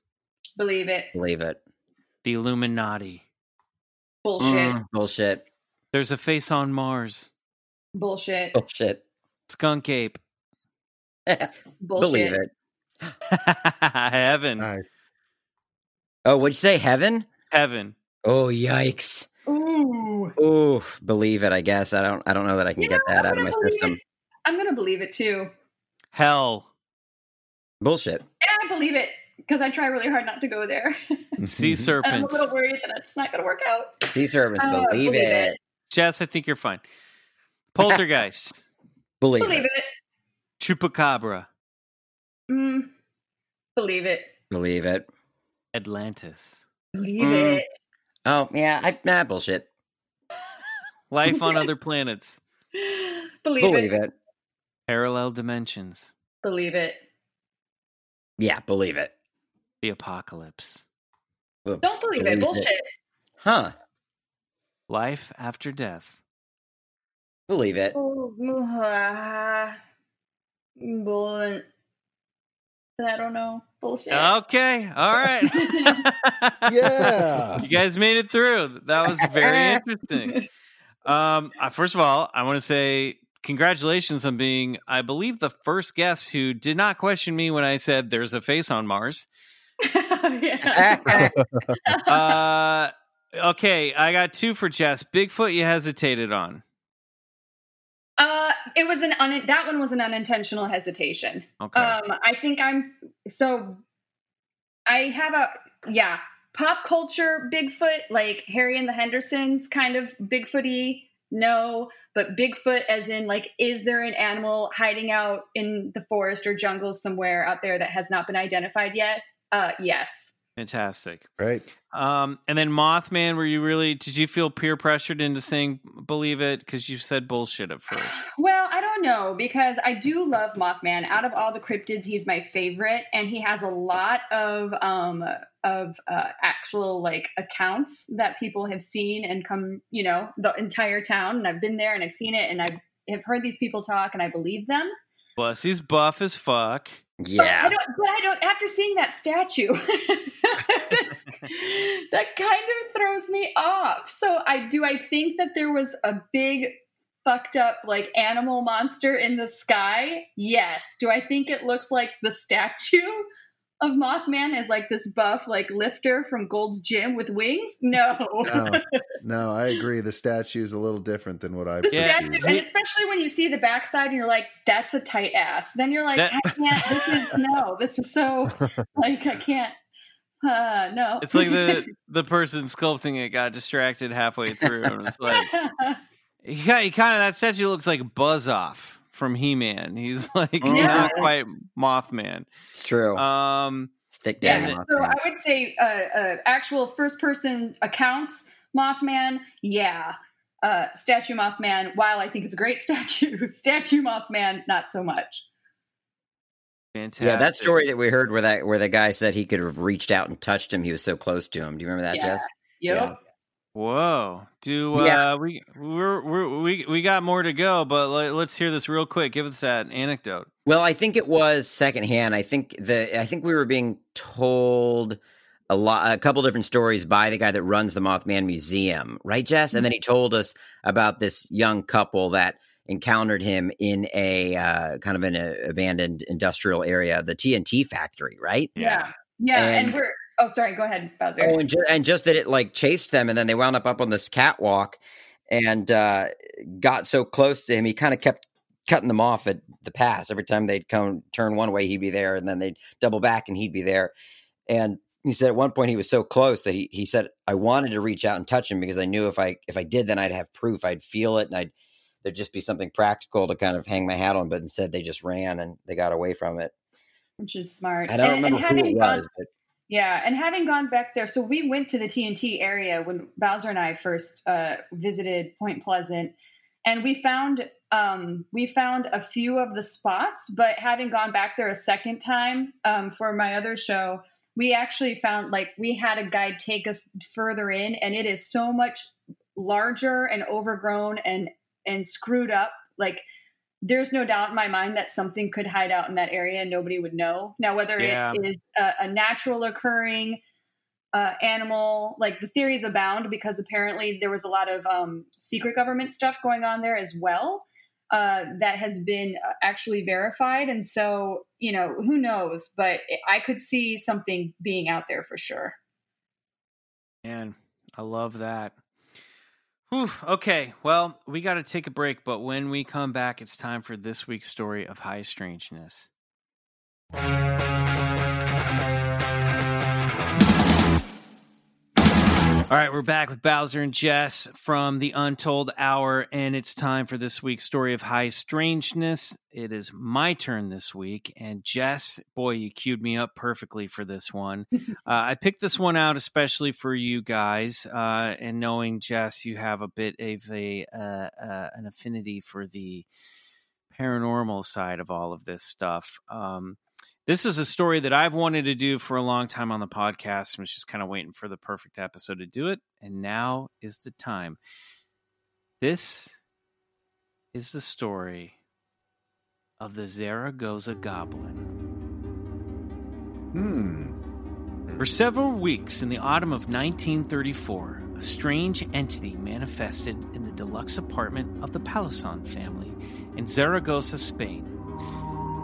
Believe it. Believe it. The Illuminati. Bullshit. Mm, bullshit. There's a face on Mars. Bullshit. Bullshit. Skunk ape. (laughs) Bullshit. Believe it. (laughs) Heaven. Nice. Oh, what'd you say? Heaven? Heaven. Oh yikes! Ooh. Ooh, believe it. I guess I don't. I don't know that I can You get know, that I'm out of my system. it. I'm gonna believe it too. Hell, Bullshit. And I believe it because I try really hard not to go there. sea (laughs) and I'm a little worried that it's not gonna work out. Sea serpents. Uh, believe, believe it. it. Jess, I think you're fine. (laughs) Poltergeist, Believe, Believe it. it. Chupacabra, Mm, believe it. Believe it. Atlantis, Believe Mm. it. Oh yeah. I nah bullshit. life on other (laughs) planets, Believe, Believe it. it. parallel dimensions, Believe it. Yeah. Believe it. The apocalypse, Oops, Don't believe, it. Bullshit. Huh. life after death, Believe it. Oh, uh, bull- I don't know. Bullshit. Okay, all right. (laughs) Yeah. (laughs) you guys made it through. That was very interesting. (laughs) Um, first of all, I want to say congratulations on being, I believe, the first guest who did not question me when I said there's a face on Mars. (laughs) yeah. (laughs) Uh, okay, I got two for Jess. Bigfoot, you hesitated on. Uh, it was an un- that one was an unintentional hesitation. Okay. Um, I think I'm so. I have a yeah pop culture Bigfoot like Harry and the Hendersons kind of Bigfooty. No, but Bigfoot as in like, is there an animal hiding out in the forest or jungle somewhere out there that has not been identified yet? Uh, yes. Fantastic. Right. Um, and then Mothman, were you really? Did you feel peer pressured into saying believe it because you said bullshit at first? (sighs) Well, I don't know because I do love Mothman. Out of all the cryptids, he's my favorite, and he has a lot of um of uh, actual like accounts that people have seen and come, you know, the entire town. And I've been there and I've seen it, and I have heard these people talk, and I believe them. Plus, he's buff as fuck. But I Yeah. don't. But I don't. After seeing that statue, (laughs) that kind of throws me off. So I do. I think that there was a big fucked up like animal monster in the sky. Yes. Do I think it looks like the statue of Mothman is like this buff like lifter from Gold's Gym with wings? No. No, (laughs) no, I agree. The statue is a little different than what I've The Yeah. statue, and especially when you see the backside and you're like, that's a tight ass. Then you're like, That- I can't, this is, (laughs) no, this is so, like, I can't, uh, no. It's like the (laughs) the person sculpting it got distracted halfway through, and it's like he, got- he kind of that statue looks like Buzz Off from He Man. He's (laughs) like Yeah. not quite Mothman. It's true. Um, it's thick yeah, so I would say uh, uh, actual first person accounts, Mothman, yeah. Uh, statue Mothman, while I think it's a great (laughs) statue, statue Mothman, not so much. fantastic. Yeah, that story that we heard where that where the guy said he could have reached out and touched him, he was so close to him. Do you remember that, Yeah. Jess? Yep. Yeah. Whoa, do uh, Yeah. we we're, we're, we we got more to go, but let, let's hear this real quick. Give us that anecdote. Well, I think it was secondhand. I think the I think we were being told a lot, a couple different stories by the guy that runs the Mothman Museum, right, Jess? And then he told us about this young couple that encountered him in a uh, kind of an abandoned industrial area, the TNT factory, right? Yeah. Yeah. And, And- we're, oh, sorry, go ahead, Bowser. Oh, and, ju- and just that it like chased them, and then they wound up up on this catwalk and uh, got so close to him, he kind of kept cutting them off at the pass. Every time they'd come turn one way, he'd be there, and then they'd double back, and he'd be there. And he said at one point he was so close that he he said I wanted to reach out and touch him because I knew if I if I did, then I'd have proof, I'd feel it, and I'd there'd just be something practical to kind of hang my hat on. But instead, they just ran and they got away from it. which is smart. I don't And- and remember who having it gone- was, but Yeah, and having gone back there, so we went to the TNT area when Bowser and I first uh, visited Point Pleasant, and we found um, we found a few of the spots. But having gone back there a second time um, for my other show, we actually found like we had a guide take us further in, and it is so much larger and overgrown and and screwed up. Like there's no doubt in my mind that something could hide out in that area and nobody would know. Now, whether Yeah. it is a, a natural occurring uh, animal, like the theories abound because apparently there was a lot of um, secret government stuff going on there as well. Uh, that has been uh, actually verified. And so, you know, who knows? But I could see something being out there for sure. Man, I love that. Whew, okay, well, we got to take a break, but when we come back, it's time for this week's story of high strangeness. All right, we're back with Bowser and Jess from the Untold Hour, and it's time for this week's story of high strangeness. It is my turn this week, and Jess, boy, you queued me up perfectly for this one. (laughs) uh, I picked this one out especially for you guys, uh, and knowing Jess, you have a bit of a uh, uh an affinity for the paranormal side of all of this stuff. Um, this is a story that I've wanted to do for a long time on the podcast. I was just kind of waiting for the perfect episode to do it. And now is the time. This is the story of the Zaragoza Goblin. Hmm. For several weeks in the autumn of 1934, a strange entity manifested in the deluxe apartment of the Palazon family in Zaragoza, Spain.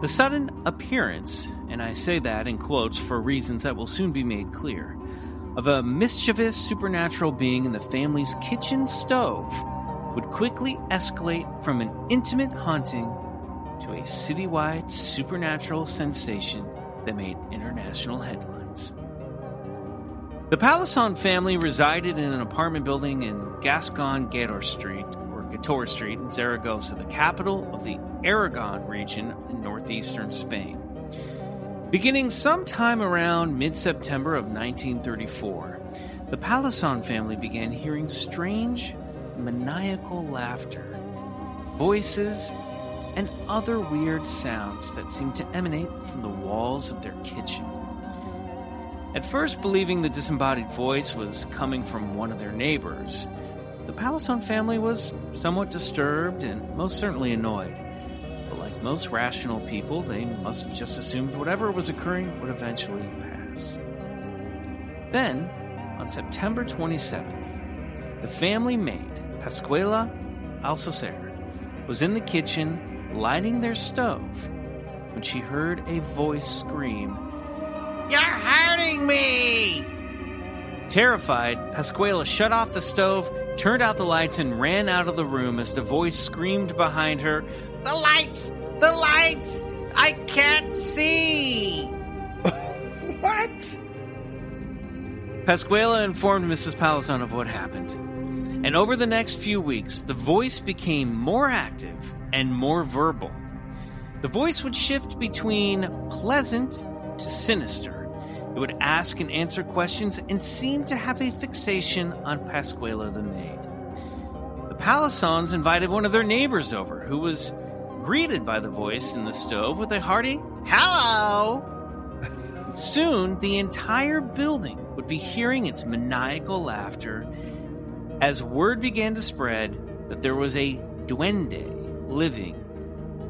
The sudden appearance, and I say that in quotes for reasons that will soon be made clear, of a mischievous supernatural being in the family's kitchen stove would quickly escalate from an intimate haunting to a citywide supernatural sensation that made international headlines. The Palazon family resided in an apartment building in Gascon Gotor Street, Gotor Street in Zaragoza, the capital of the Aragon region in northeastern Spain. Beginning sometime around mid September of 1934, the Palazon family began hearing strange, maniacal laughter, voices, and other weird sounds that seemed to emanate from the walls of their kitchen. At first, believing the disembodied voice was coming from one of their neighbors, the Palazon family was somewhat disturbed and most certainly annoyed. But like most rational people, they must have just assumed whatever was occurring would eventually pass. Then, on September 27th, the family maid, Pascuala Alcocer, was in the kitchen lighting their stove when she heard a voice scream, You're hurting me! Terrified, Pascuala shut off the stove, turned out the lights, and ran out of the room as the voice screamed behind her, The lights! The lights! I can't see! (laughs) what? Pascuala informed Mrs. Palazon of what happened. And over the next few weeks, the voice became more active and more verbal. The voice would shift between pleasant to sinister it would ask and answer questions and seemed to have a fixation on Pascuala the maid. The Palazons invited one of their neighbors over, who was greeted by the voice in the stove with a hearty hello. Soon, the entire building would be hearing its maniacal laughter as word began to spread that there was a duende living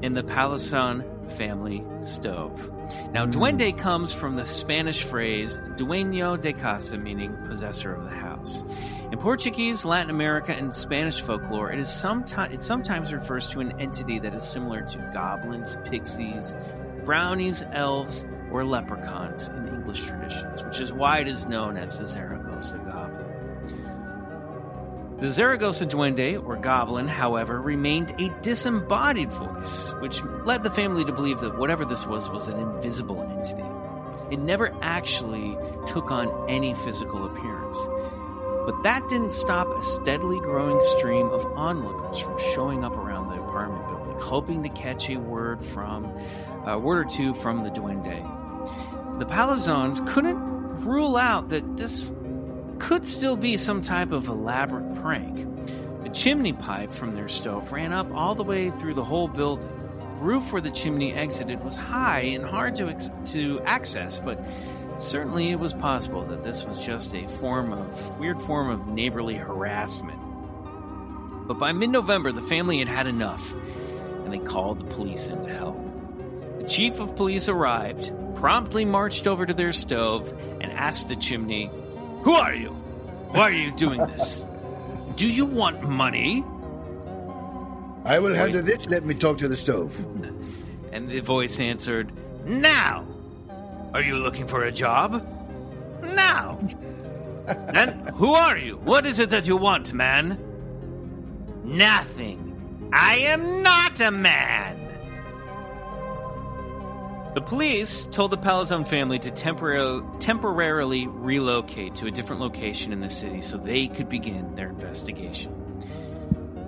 in the Palazon family stove. Now, duende comes from the Spanish phrase dueño de casa, meaning possessor of the house. In Portuguese, Latin America, and Spanish folklore, it is sometimes it sometimes refers to an entity that is similar to goblins, pixies, brownies, elves, or leprechauns in English traditions, which is why it is known as the Zaragoza Goblin. The Zaragoza Duende, or Goblin, however, remained a disembodied voice, which led the family to believe that whatever this was was an invisible entity. It never actually took on any physical appearance. But that didn't stop a steadily growing stream of onlookers from showing up around the apartment building, hoping to catch a word from a word or two from the Duende. The Palazons couldn't rule out that this could still be some type of elaborate prank. The chimney pipe from their stove ran up all the way through the whole building. The roof where the chimney exited was high and hard to, ex- to access, but certainly it was possible that this was just a form of weird form of neighborly harassment. But by mid-November, the family had had enough, and they called the police in to help. The chief of police arrived, promptly marched over to their stove, and asked the chimney, who are you? Why are you doing this? Do you want money? I will handle this. Let me talk to the stove. And the voice answered, Now! Are you looking for a job? Now! (laughs) and who are you? What is it that you want, man? Nothing. I am not a man. The police told the Palazone family to tempor- temporarily relocate to a different location in the city so they could begin their investigation.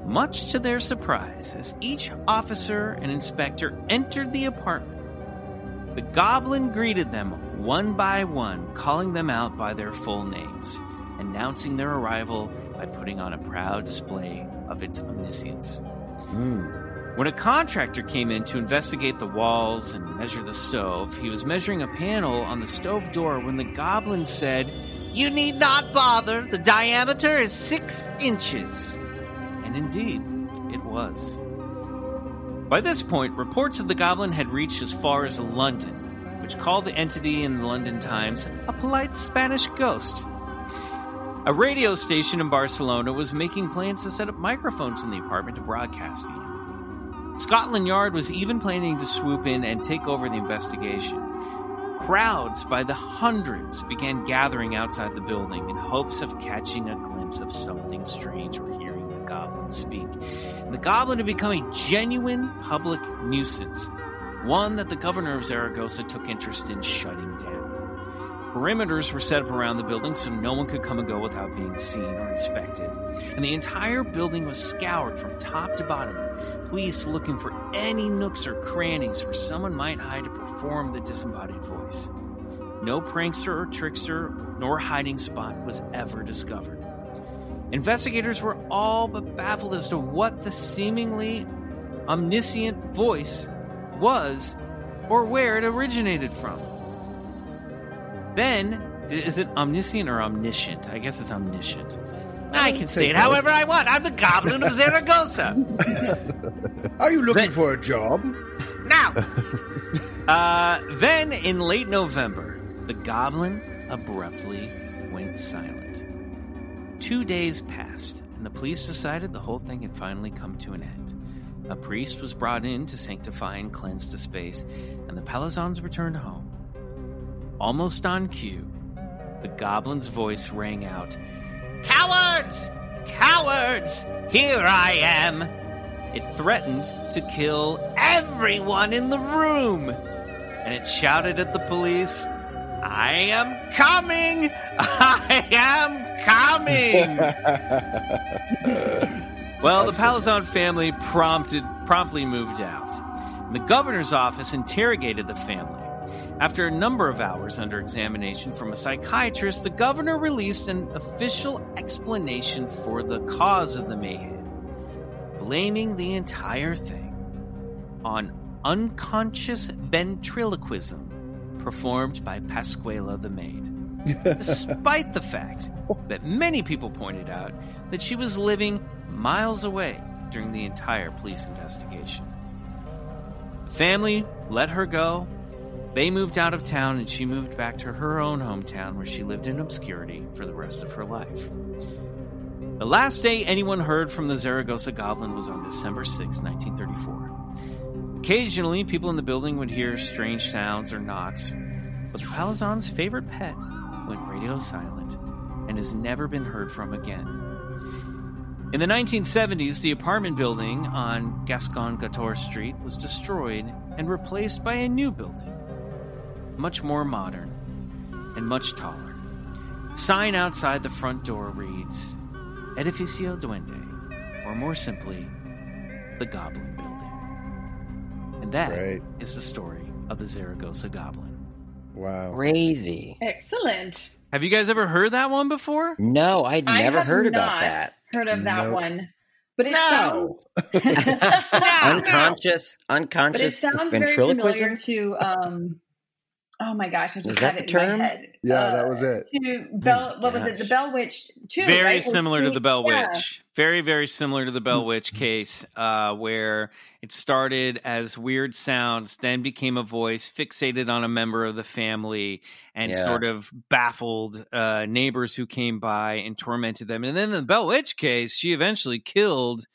Much to their surprise, as each officer and inspector entered the apartment, the goblin greeted them one by one, calling them out by their full names, announcing their arrival by putting on a proud display of its omniscience. Hmm. When a contractor came in to investigate the walls and measure the stove, he was measuring a panel on the stove door when the goblin said, You need not bother, the diameter is six inches. And indeed, it was. By this point, reports of the goblin had reached as far as London, which called the entity in the London Times a polite Spanish ghost. A radio station in Barcelona was making plans to set up microphones in the apartment to broadcast the. Scotland Yard was even planning to swoop in and take over the investigation. Crowds by the hundreds began gathering outside the building in hopes of catching a glimpse of something strange or hearing the goblin speak. And the goblin had become a genuine public nuisance, one that the governor of Zaragoza took interest in shutting down. Perimeters were set up around the building so no one could come and go without being seen or inspected. And the entire building was scoured from top to bottom, police looking for any nooks or crannies where someone might hide to perform the disembodied voice. No prankster or trickster nor hiding spot was ever discovered. Investigators were all but baffled as to what the seemingly omniscient voice was or where it originated from. Then, is it omniscient or omniscient? I guess it's omniscient. I can say it however I want. I'm the Goblin of Zaragoza. (laughs) Are you looking for a job? Now, (laughs) uh, then in late November, the Goblin abruptly went silent. Two days passed, and the police decided the whole thing had finally come to an end. A priest was brought in to sanctify and cleanse the space, and the Palazons returned home. Almost on cue, the goblin's voice rang out Cowards! Cowards! Here I am! It threatened to kill everyone in the room! And it shouted at the police, I am coming! I am coming! (laughs) well, the Palazon family prompted, promptly moved out. The governor's office interrogated the family. After a number of hours under examination from a psychiatrist, the governor released an official explanation for the cause of the mayhem, blaming the entire thing on unconscious ventriloquism performed by Pascuala the maid. (laughs) Despite the fact that many people pointed out that she was living miles away during the entire police investigation. The family let her go they moved out of town and she moved back to her own hometown where she lived in obscurity for the rest of her life. The last day anyone heard from the Zaragoza Goblin was on December 6, 1934. Occasionally, people in the building would hear strange sounds or knocks, but the Palazon's favorite pet went radio silent and has never been heard from again. In the 1970s, the apartment building on Gascon Gotor Street was destroyed and replaced by a new building much more modern and much taller. Sign outside the front door reads Edificio Duende, or more simply, the Goblin Building. And that is Right. the story of the Zaragoza Goblin. Wow. Crazy. Excellent. Have you guys ever heard that one before? No, I'd never have heard about that. Heard of that Nope. one, but it No. sounds. (laughs) Unconscious, But it sounds very familiar to. um Oh my gosh! I just Was had that it the in term? my head. Yeah, Uh, that was it. To Bell, what was it? The. Bell Witch too. very right? Similar to the Bell yeah. Witch. Very, very similar to the Bell Witch case, uh, where it started as weird sounds, then became a voice fixated on a member of the family and Yeah. sort of baffled uh, neighbors who came by and tormented them. And then in the Bell Witch case, she eventually killed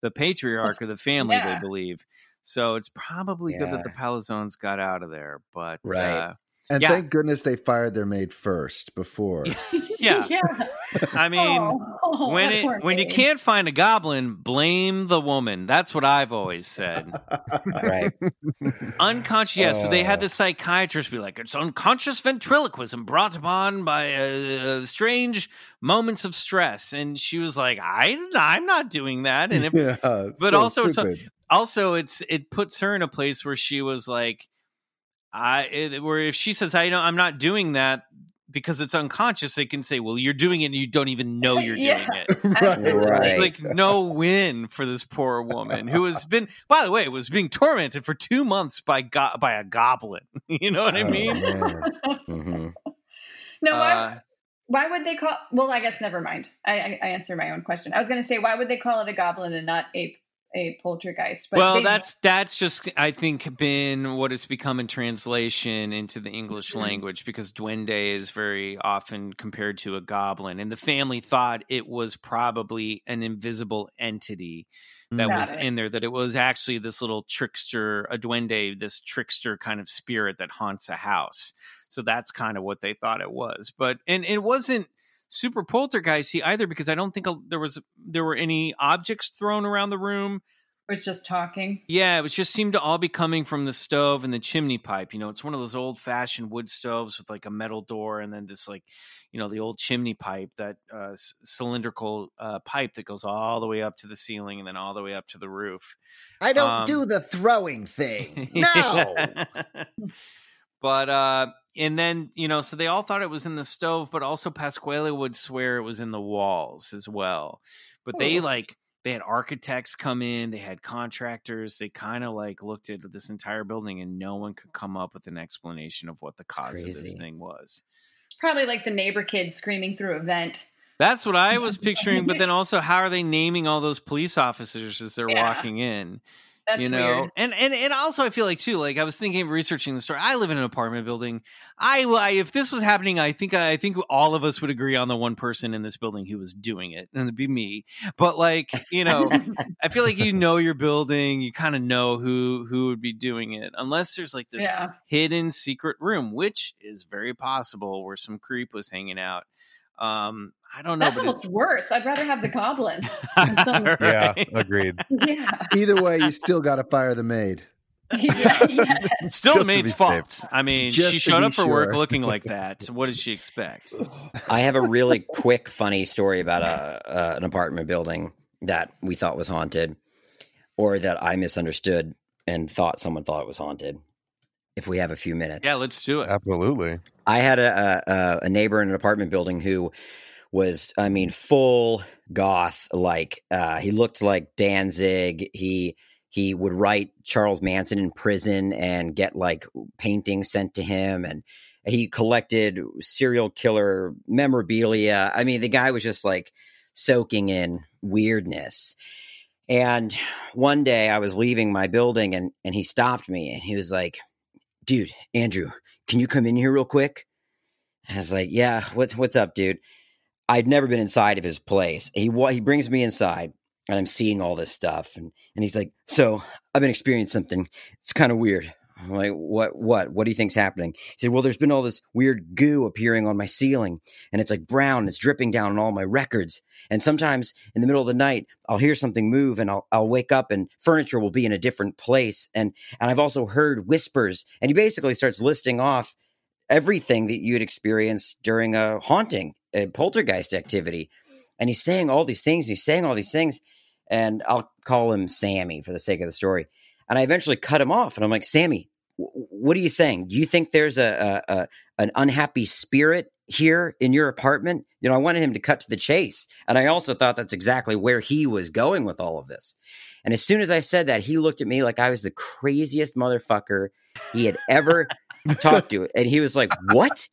the patriarch of the family, Yeah. they believe. So it's probably good that the Palazones got out of there. But Right. uh, And Yeah. thank goodness they fired their maid first before. (laughs) (laughs) Yeah. (laughs) yeah. I mean, Oh, when it poor when you can't find a goblin, blame the woman. That's what I've always said. Right. Unconscious. Yeah. So they had Uh. the psychiatrist be like, "It's unconscious ventriloquism brought upon by uh, strange moments of stress," and she was like, "I I'm not doing that." And it, yeah, but so also it's a- stupid. Also it's it puts her in a place where she was like i it, where if she says i don't i'm not doing that because it's unconscious they can say well you're doing it and you don't even know you're (laughs) Yeah. doing it (laughs) right. Right. like no win for this poor woman who has been by the way was being tormented for two months by go- by a goblin (laughs) you know what i Oh, mean man. hmm No, why, Uh, why would they call? Well, I guess never mind. I, I, I answered my own question. I was going to say, why would they call it a goblin and not a a poltergeist? But well, they- that's that's just I think been what it's become in translation into the English Mhm. language because duende is very often compared to a goblin, and the family thought it was probably an invisible entity that Got was it. in there. That it was actually this little trickster, a duende, this trickster kind of spirit that haunts a house. So that's kind of what they thought it was, but and it wasn't super poltergeisty either because I don't think there was there were any objects thrown around the room. It was just talking. Yeah, it was just seemed to all be coming from the stove and the chimney pipe. You know, it's one of those old fashioned wood stoves with like a metal door and then this like, you know, the old chimney pipe that uh, c- cylindrical uh, pipe that goes all the way up to the ceiling and then all the way up to the roof. I don't Um, do the throwing thing. (laughs) No. (laughs) but uh and then you know so they all thought it was in the stove but also Pascuala would swear it was in the walls as well but they Oh. like they had architects come in they had contractors they kind of like looked at this entire building and no one could come up with an explanation of what the cause of this thing was Probably like the neighbor kid screaming through a vent. that's what i was picturing but then (laughs) also how are they naming all those police officers as they're Yeah. walking in That's you know? Weird. and and and also i feel like too like i was thinking of researching the story. I live in an apartment building. I, I if this was happening i think i think all of us would agree on the one person in this building who was doing it and it'd be me. But like you know (laughs) i feel like you know your building you kind of know who who would be doing it unless there's like this yeah. hidden secret room which is very possible where some creep was hanging out. Um i don't know That's but almost worse. I'd rather have the goblin. some- it's Yeah, (laughs) agreed. yeah. Either way, you still got to fire the maid. (laughs) yeah. Yeah. Still Just the to maid's safe. fault. I mean, Just she showed up for work looking like (laughs) that. So what did she expect? I have a really quick, funny story about a, uh, an apartment building that we thought was haunted, or that I misunderstood and thought someone thought it was haunted. If we have a few minutes, Yeah, let's do it. Absolutely. I had a, a a neighbor in an apartment building who was, I mean, full goth. Like uh, he looked like Danzig. He he would write Charles Manson in prison and get like paintings sent to him, and he collected serial killer memorabilia. I mean, the guy was just like soaking in weirdness. And one day I was leaving my building and and he stopped me and he was like, "Dude, Andrew, can you come in here real quick?" I was like, "Yeah, what's what's up, dude?" I'd never been inside of his place. He he brings me inside, and I'm seeing all this stuff, and and he's like, "So I've been experiencing something. It's kind of weird." I'm like, "What? What? What do you think's happening?" He said, "Well, there's been all this weird goo appearing on my ceiling, and it's like brown. And it's dripping down on all my records. And sometimes in the middle of the night, I'll hear something move, and I'll I'll wake up, and furniture will be in a different place. And and I've also heard whispers." And he basically starts listing off everything that you'd experience during a haunting, a poltergeist activity. And he's saying all these things. He's saying all these things. And I'll call him Sammy for the sake of the story. And I eventually cut him off. And I'm like, Sammy, w- what are you saying? Do you think there's a, a, a an unhappy spirit here in your apartment? You know, I wanted him to cut to the chase. And I also thought that's exactly where he was going with all of this. And as soon as I said that, he looked at me like I was the craziest motherfucker he had ever (laughs) talked to. And he was like, What?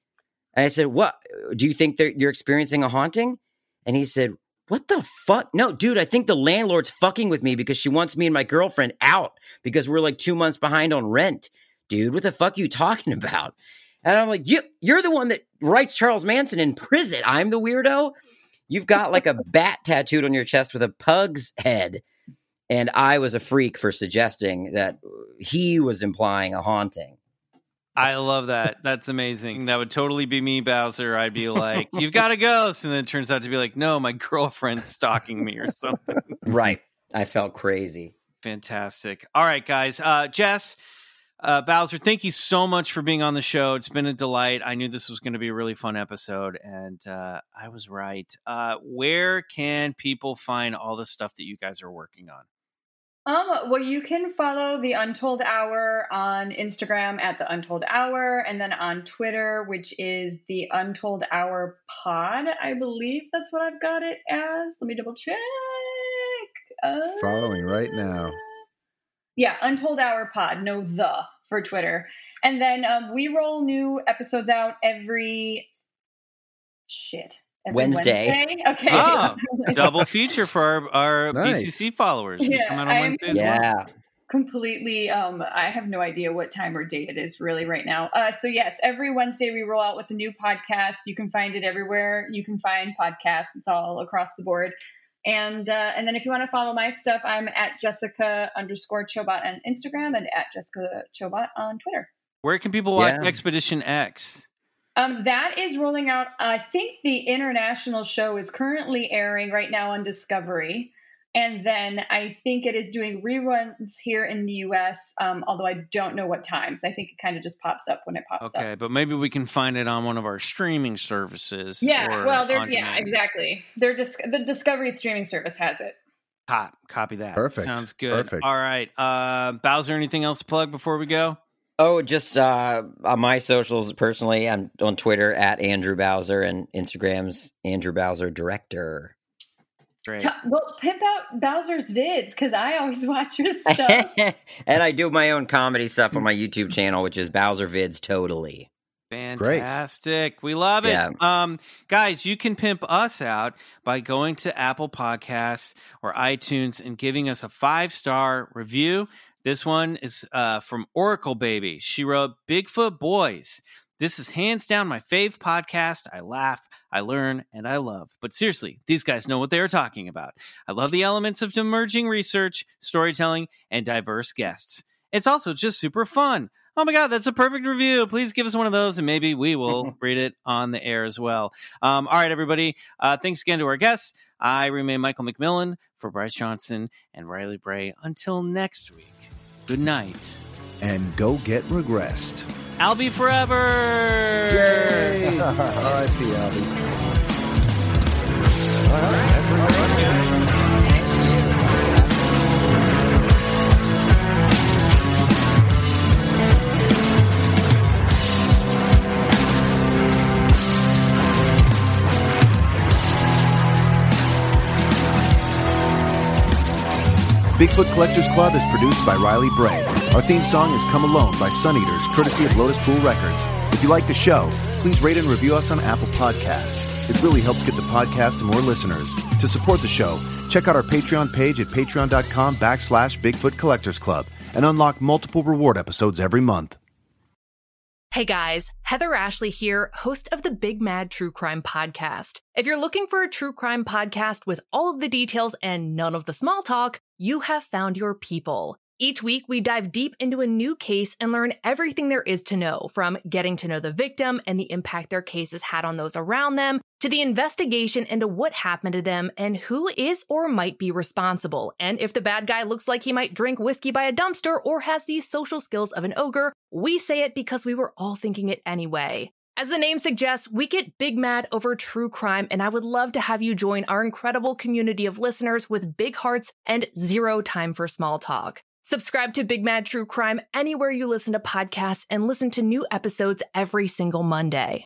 And I said, What? Do you think that you're experiencing a haunting? And he said, What the fuck? No, dude, I think the landlord's fucking with me because she wants me and my girlfriend out because we're like two months behind on rent. Dude, what the fuck are you talking about? And I'm like, you, You're the one that writes Charles Manson in prison. I'm the weirdo. You've got like a (laughs) bat tattooed on your chest with a pug's head. And I was a freak for suggesting that he was implying a haunting. I love that. That's amazing. That would totally be me, Bowser. I'd be like, "You've got a ghost," and then it turns out to be like, "No, my (laughs) girlfriend's stalking me or something." right. I felt crazy. Fantastic. All right, guys. Uh, Jess, uh, Bowser, thank you so much for being on the show. It's been a delight. I knew this was going to be a really fun episode, and uh, I was right. Uh, where can people find all the stuff that you guys are working on? Um, well, you can follow the Untold Hour on Instagram at the Untold Hour, and then on Twitter, which is the Untold Hour Pod. I believe that's what I've got it as. Let me double check. Uh, Following right now. yeah, Untold Hour Pod. No the for Twitter, and then um, we roll new episodes out every shit. Every Wednesday. Okay. Oh, (laughs) double feature for our, our (laughs) Nice. BCC followers. Yeah, come out on I'm- Wednesday as well. Yeah. completely um i have no idea what time or day it is really right now uh so yes every wednesday we roll out with a new podcast you can find it everywhere you can find podcasts it's all across the board and uh and then if you want to follow my stuff i'm at jessica underscore chobot on instagram and at jessica chobot on twitter Where can people watch Yeah. Expedition X? Um, that is rolling out. I think the international show is currently airing right now on Discovery. And then I think it is doing reruns here in the US, um, although I don't know what times. I think it kind of just pops up when it pops Okay, up. Okay, but maybe we can find it on one of our streaming services. Yeah, or well, they're, yeah, demand. exactly. They're just the Discovery streaming service has it. Cop, copy that. Perfect. Sounds good. Perfect. All right. Uh, Bowser, anything else to plug before we go? Oh, just uh, on my socials personally, I'm on Twitter at Andrew Bowser and Instagram's Andrew Bowser Director. Great. T- well, pimp out Bowser's vids because I always (laughs) watch his (laughs) stuff. and I do my own comedy stuff on (laughs) my YouTube channel, which is Bowser Vids Totally. Fantastic. We love it. Yeah. Um, guys, you can pimp us out by going to Apple Podcasts or iTunes and giving us a five star review. This one is uh, from Oracle Baby. She wrote Bigfoot Boys. This is hands down my fave podcast. I laugh, I learn, and I love. But seriously, these guys know what they are talking about. I love the elements of emerging research, storytelling, and diverse guests. It's also just super fun. Oh my God, that's a perfect review. Please give us one of those and maybe we will (laughs) read it on the air as well. Um, all right, everybody. Uh, thanks again to our guests. I remain Michael McMillian for Bryce Johnson and Riley Bray. Until next week, good night. And go get regressed. I'll be forever. Yay! (laughs) R.I.P. Albie. Bigfoot Collectors Club is produced by Riley Bray. Our theme song is Come Alone by Sun Eaters, courtesy of Lotus Pool Records. If you like the show, please rate and review us on Apple Podcasts. It really helps get the podcast to more listeners. To support the show, check out our Patreon page at patreon.com backslash Bigfoot Collectors Club and unlock multiple reward episodes every month. Hey guys, Heather Ashley here, host of the Big Mad True Crime Podcast. If you're looking for a true crime podcast with all of the details and none of the small talk, you have found your people. Each week, we dive deep into a new case and learn everything there is to know from getting to know the victim and the impact their case has had on those around them to the investigation into what happened to them and who is or might be responsible. And if the bad guy looks like he might drink whiskey by a dumpster or has the social skills of an ogre, we say it because we were all thinking it anyway. As the name suggests, we get big mad over true crime, and I would love to have you join our incredible community of listeners with big hearts and zero time for small talk. Subscribe to Big Mad True Crime anywhere you listen to podcasts and listen to new episodes every single Monday.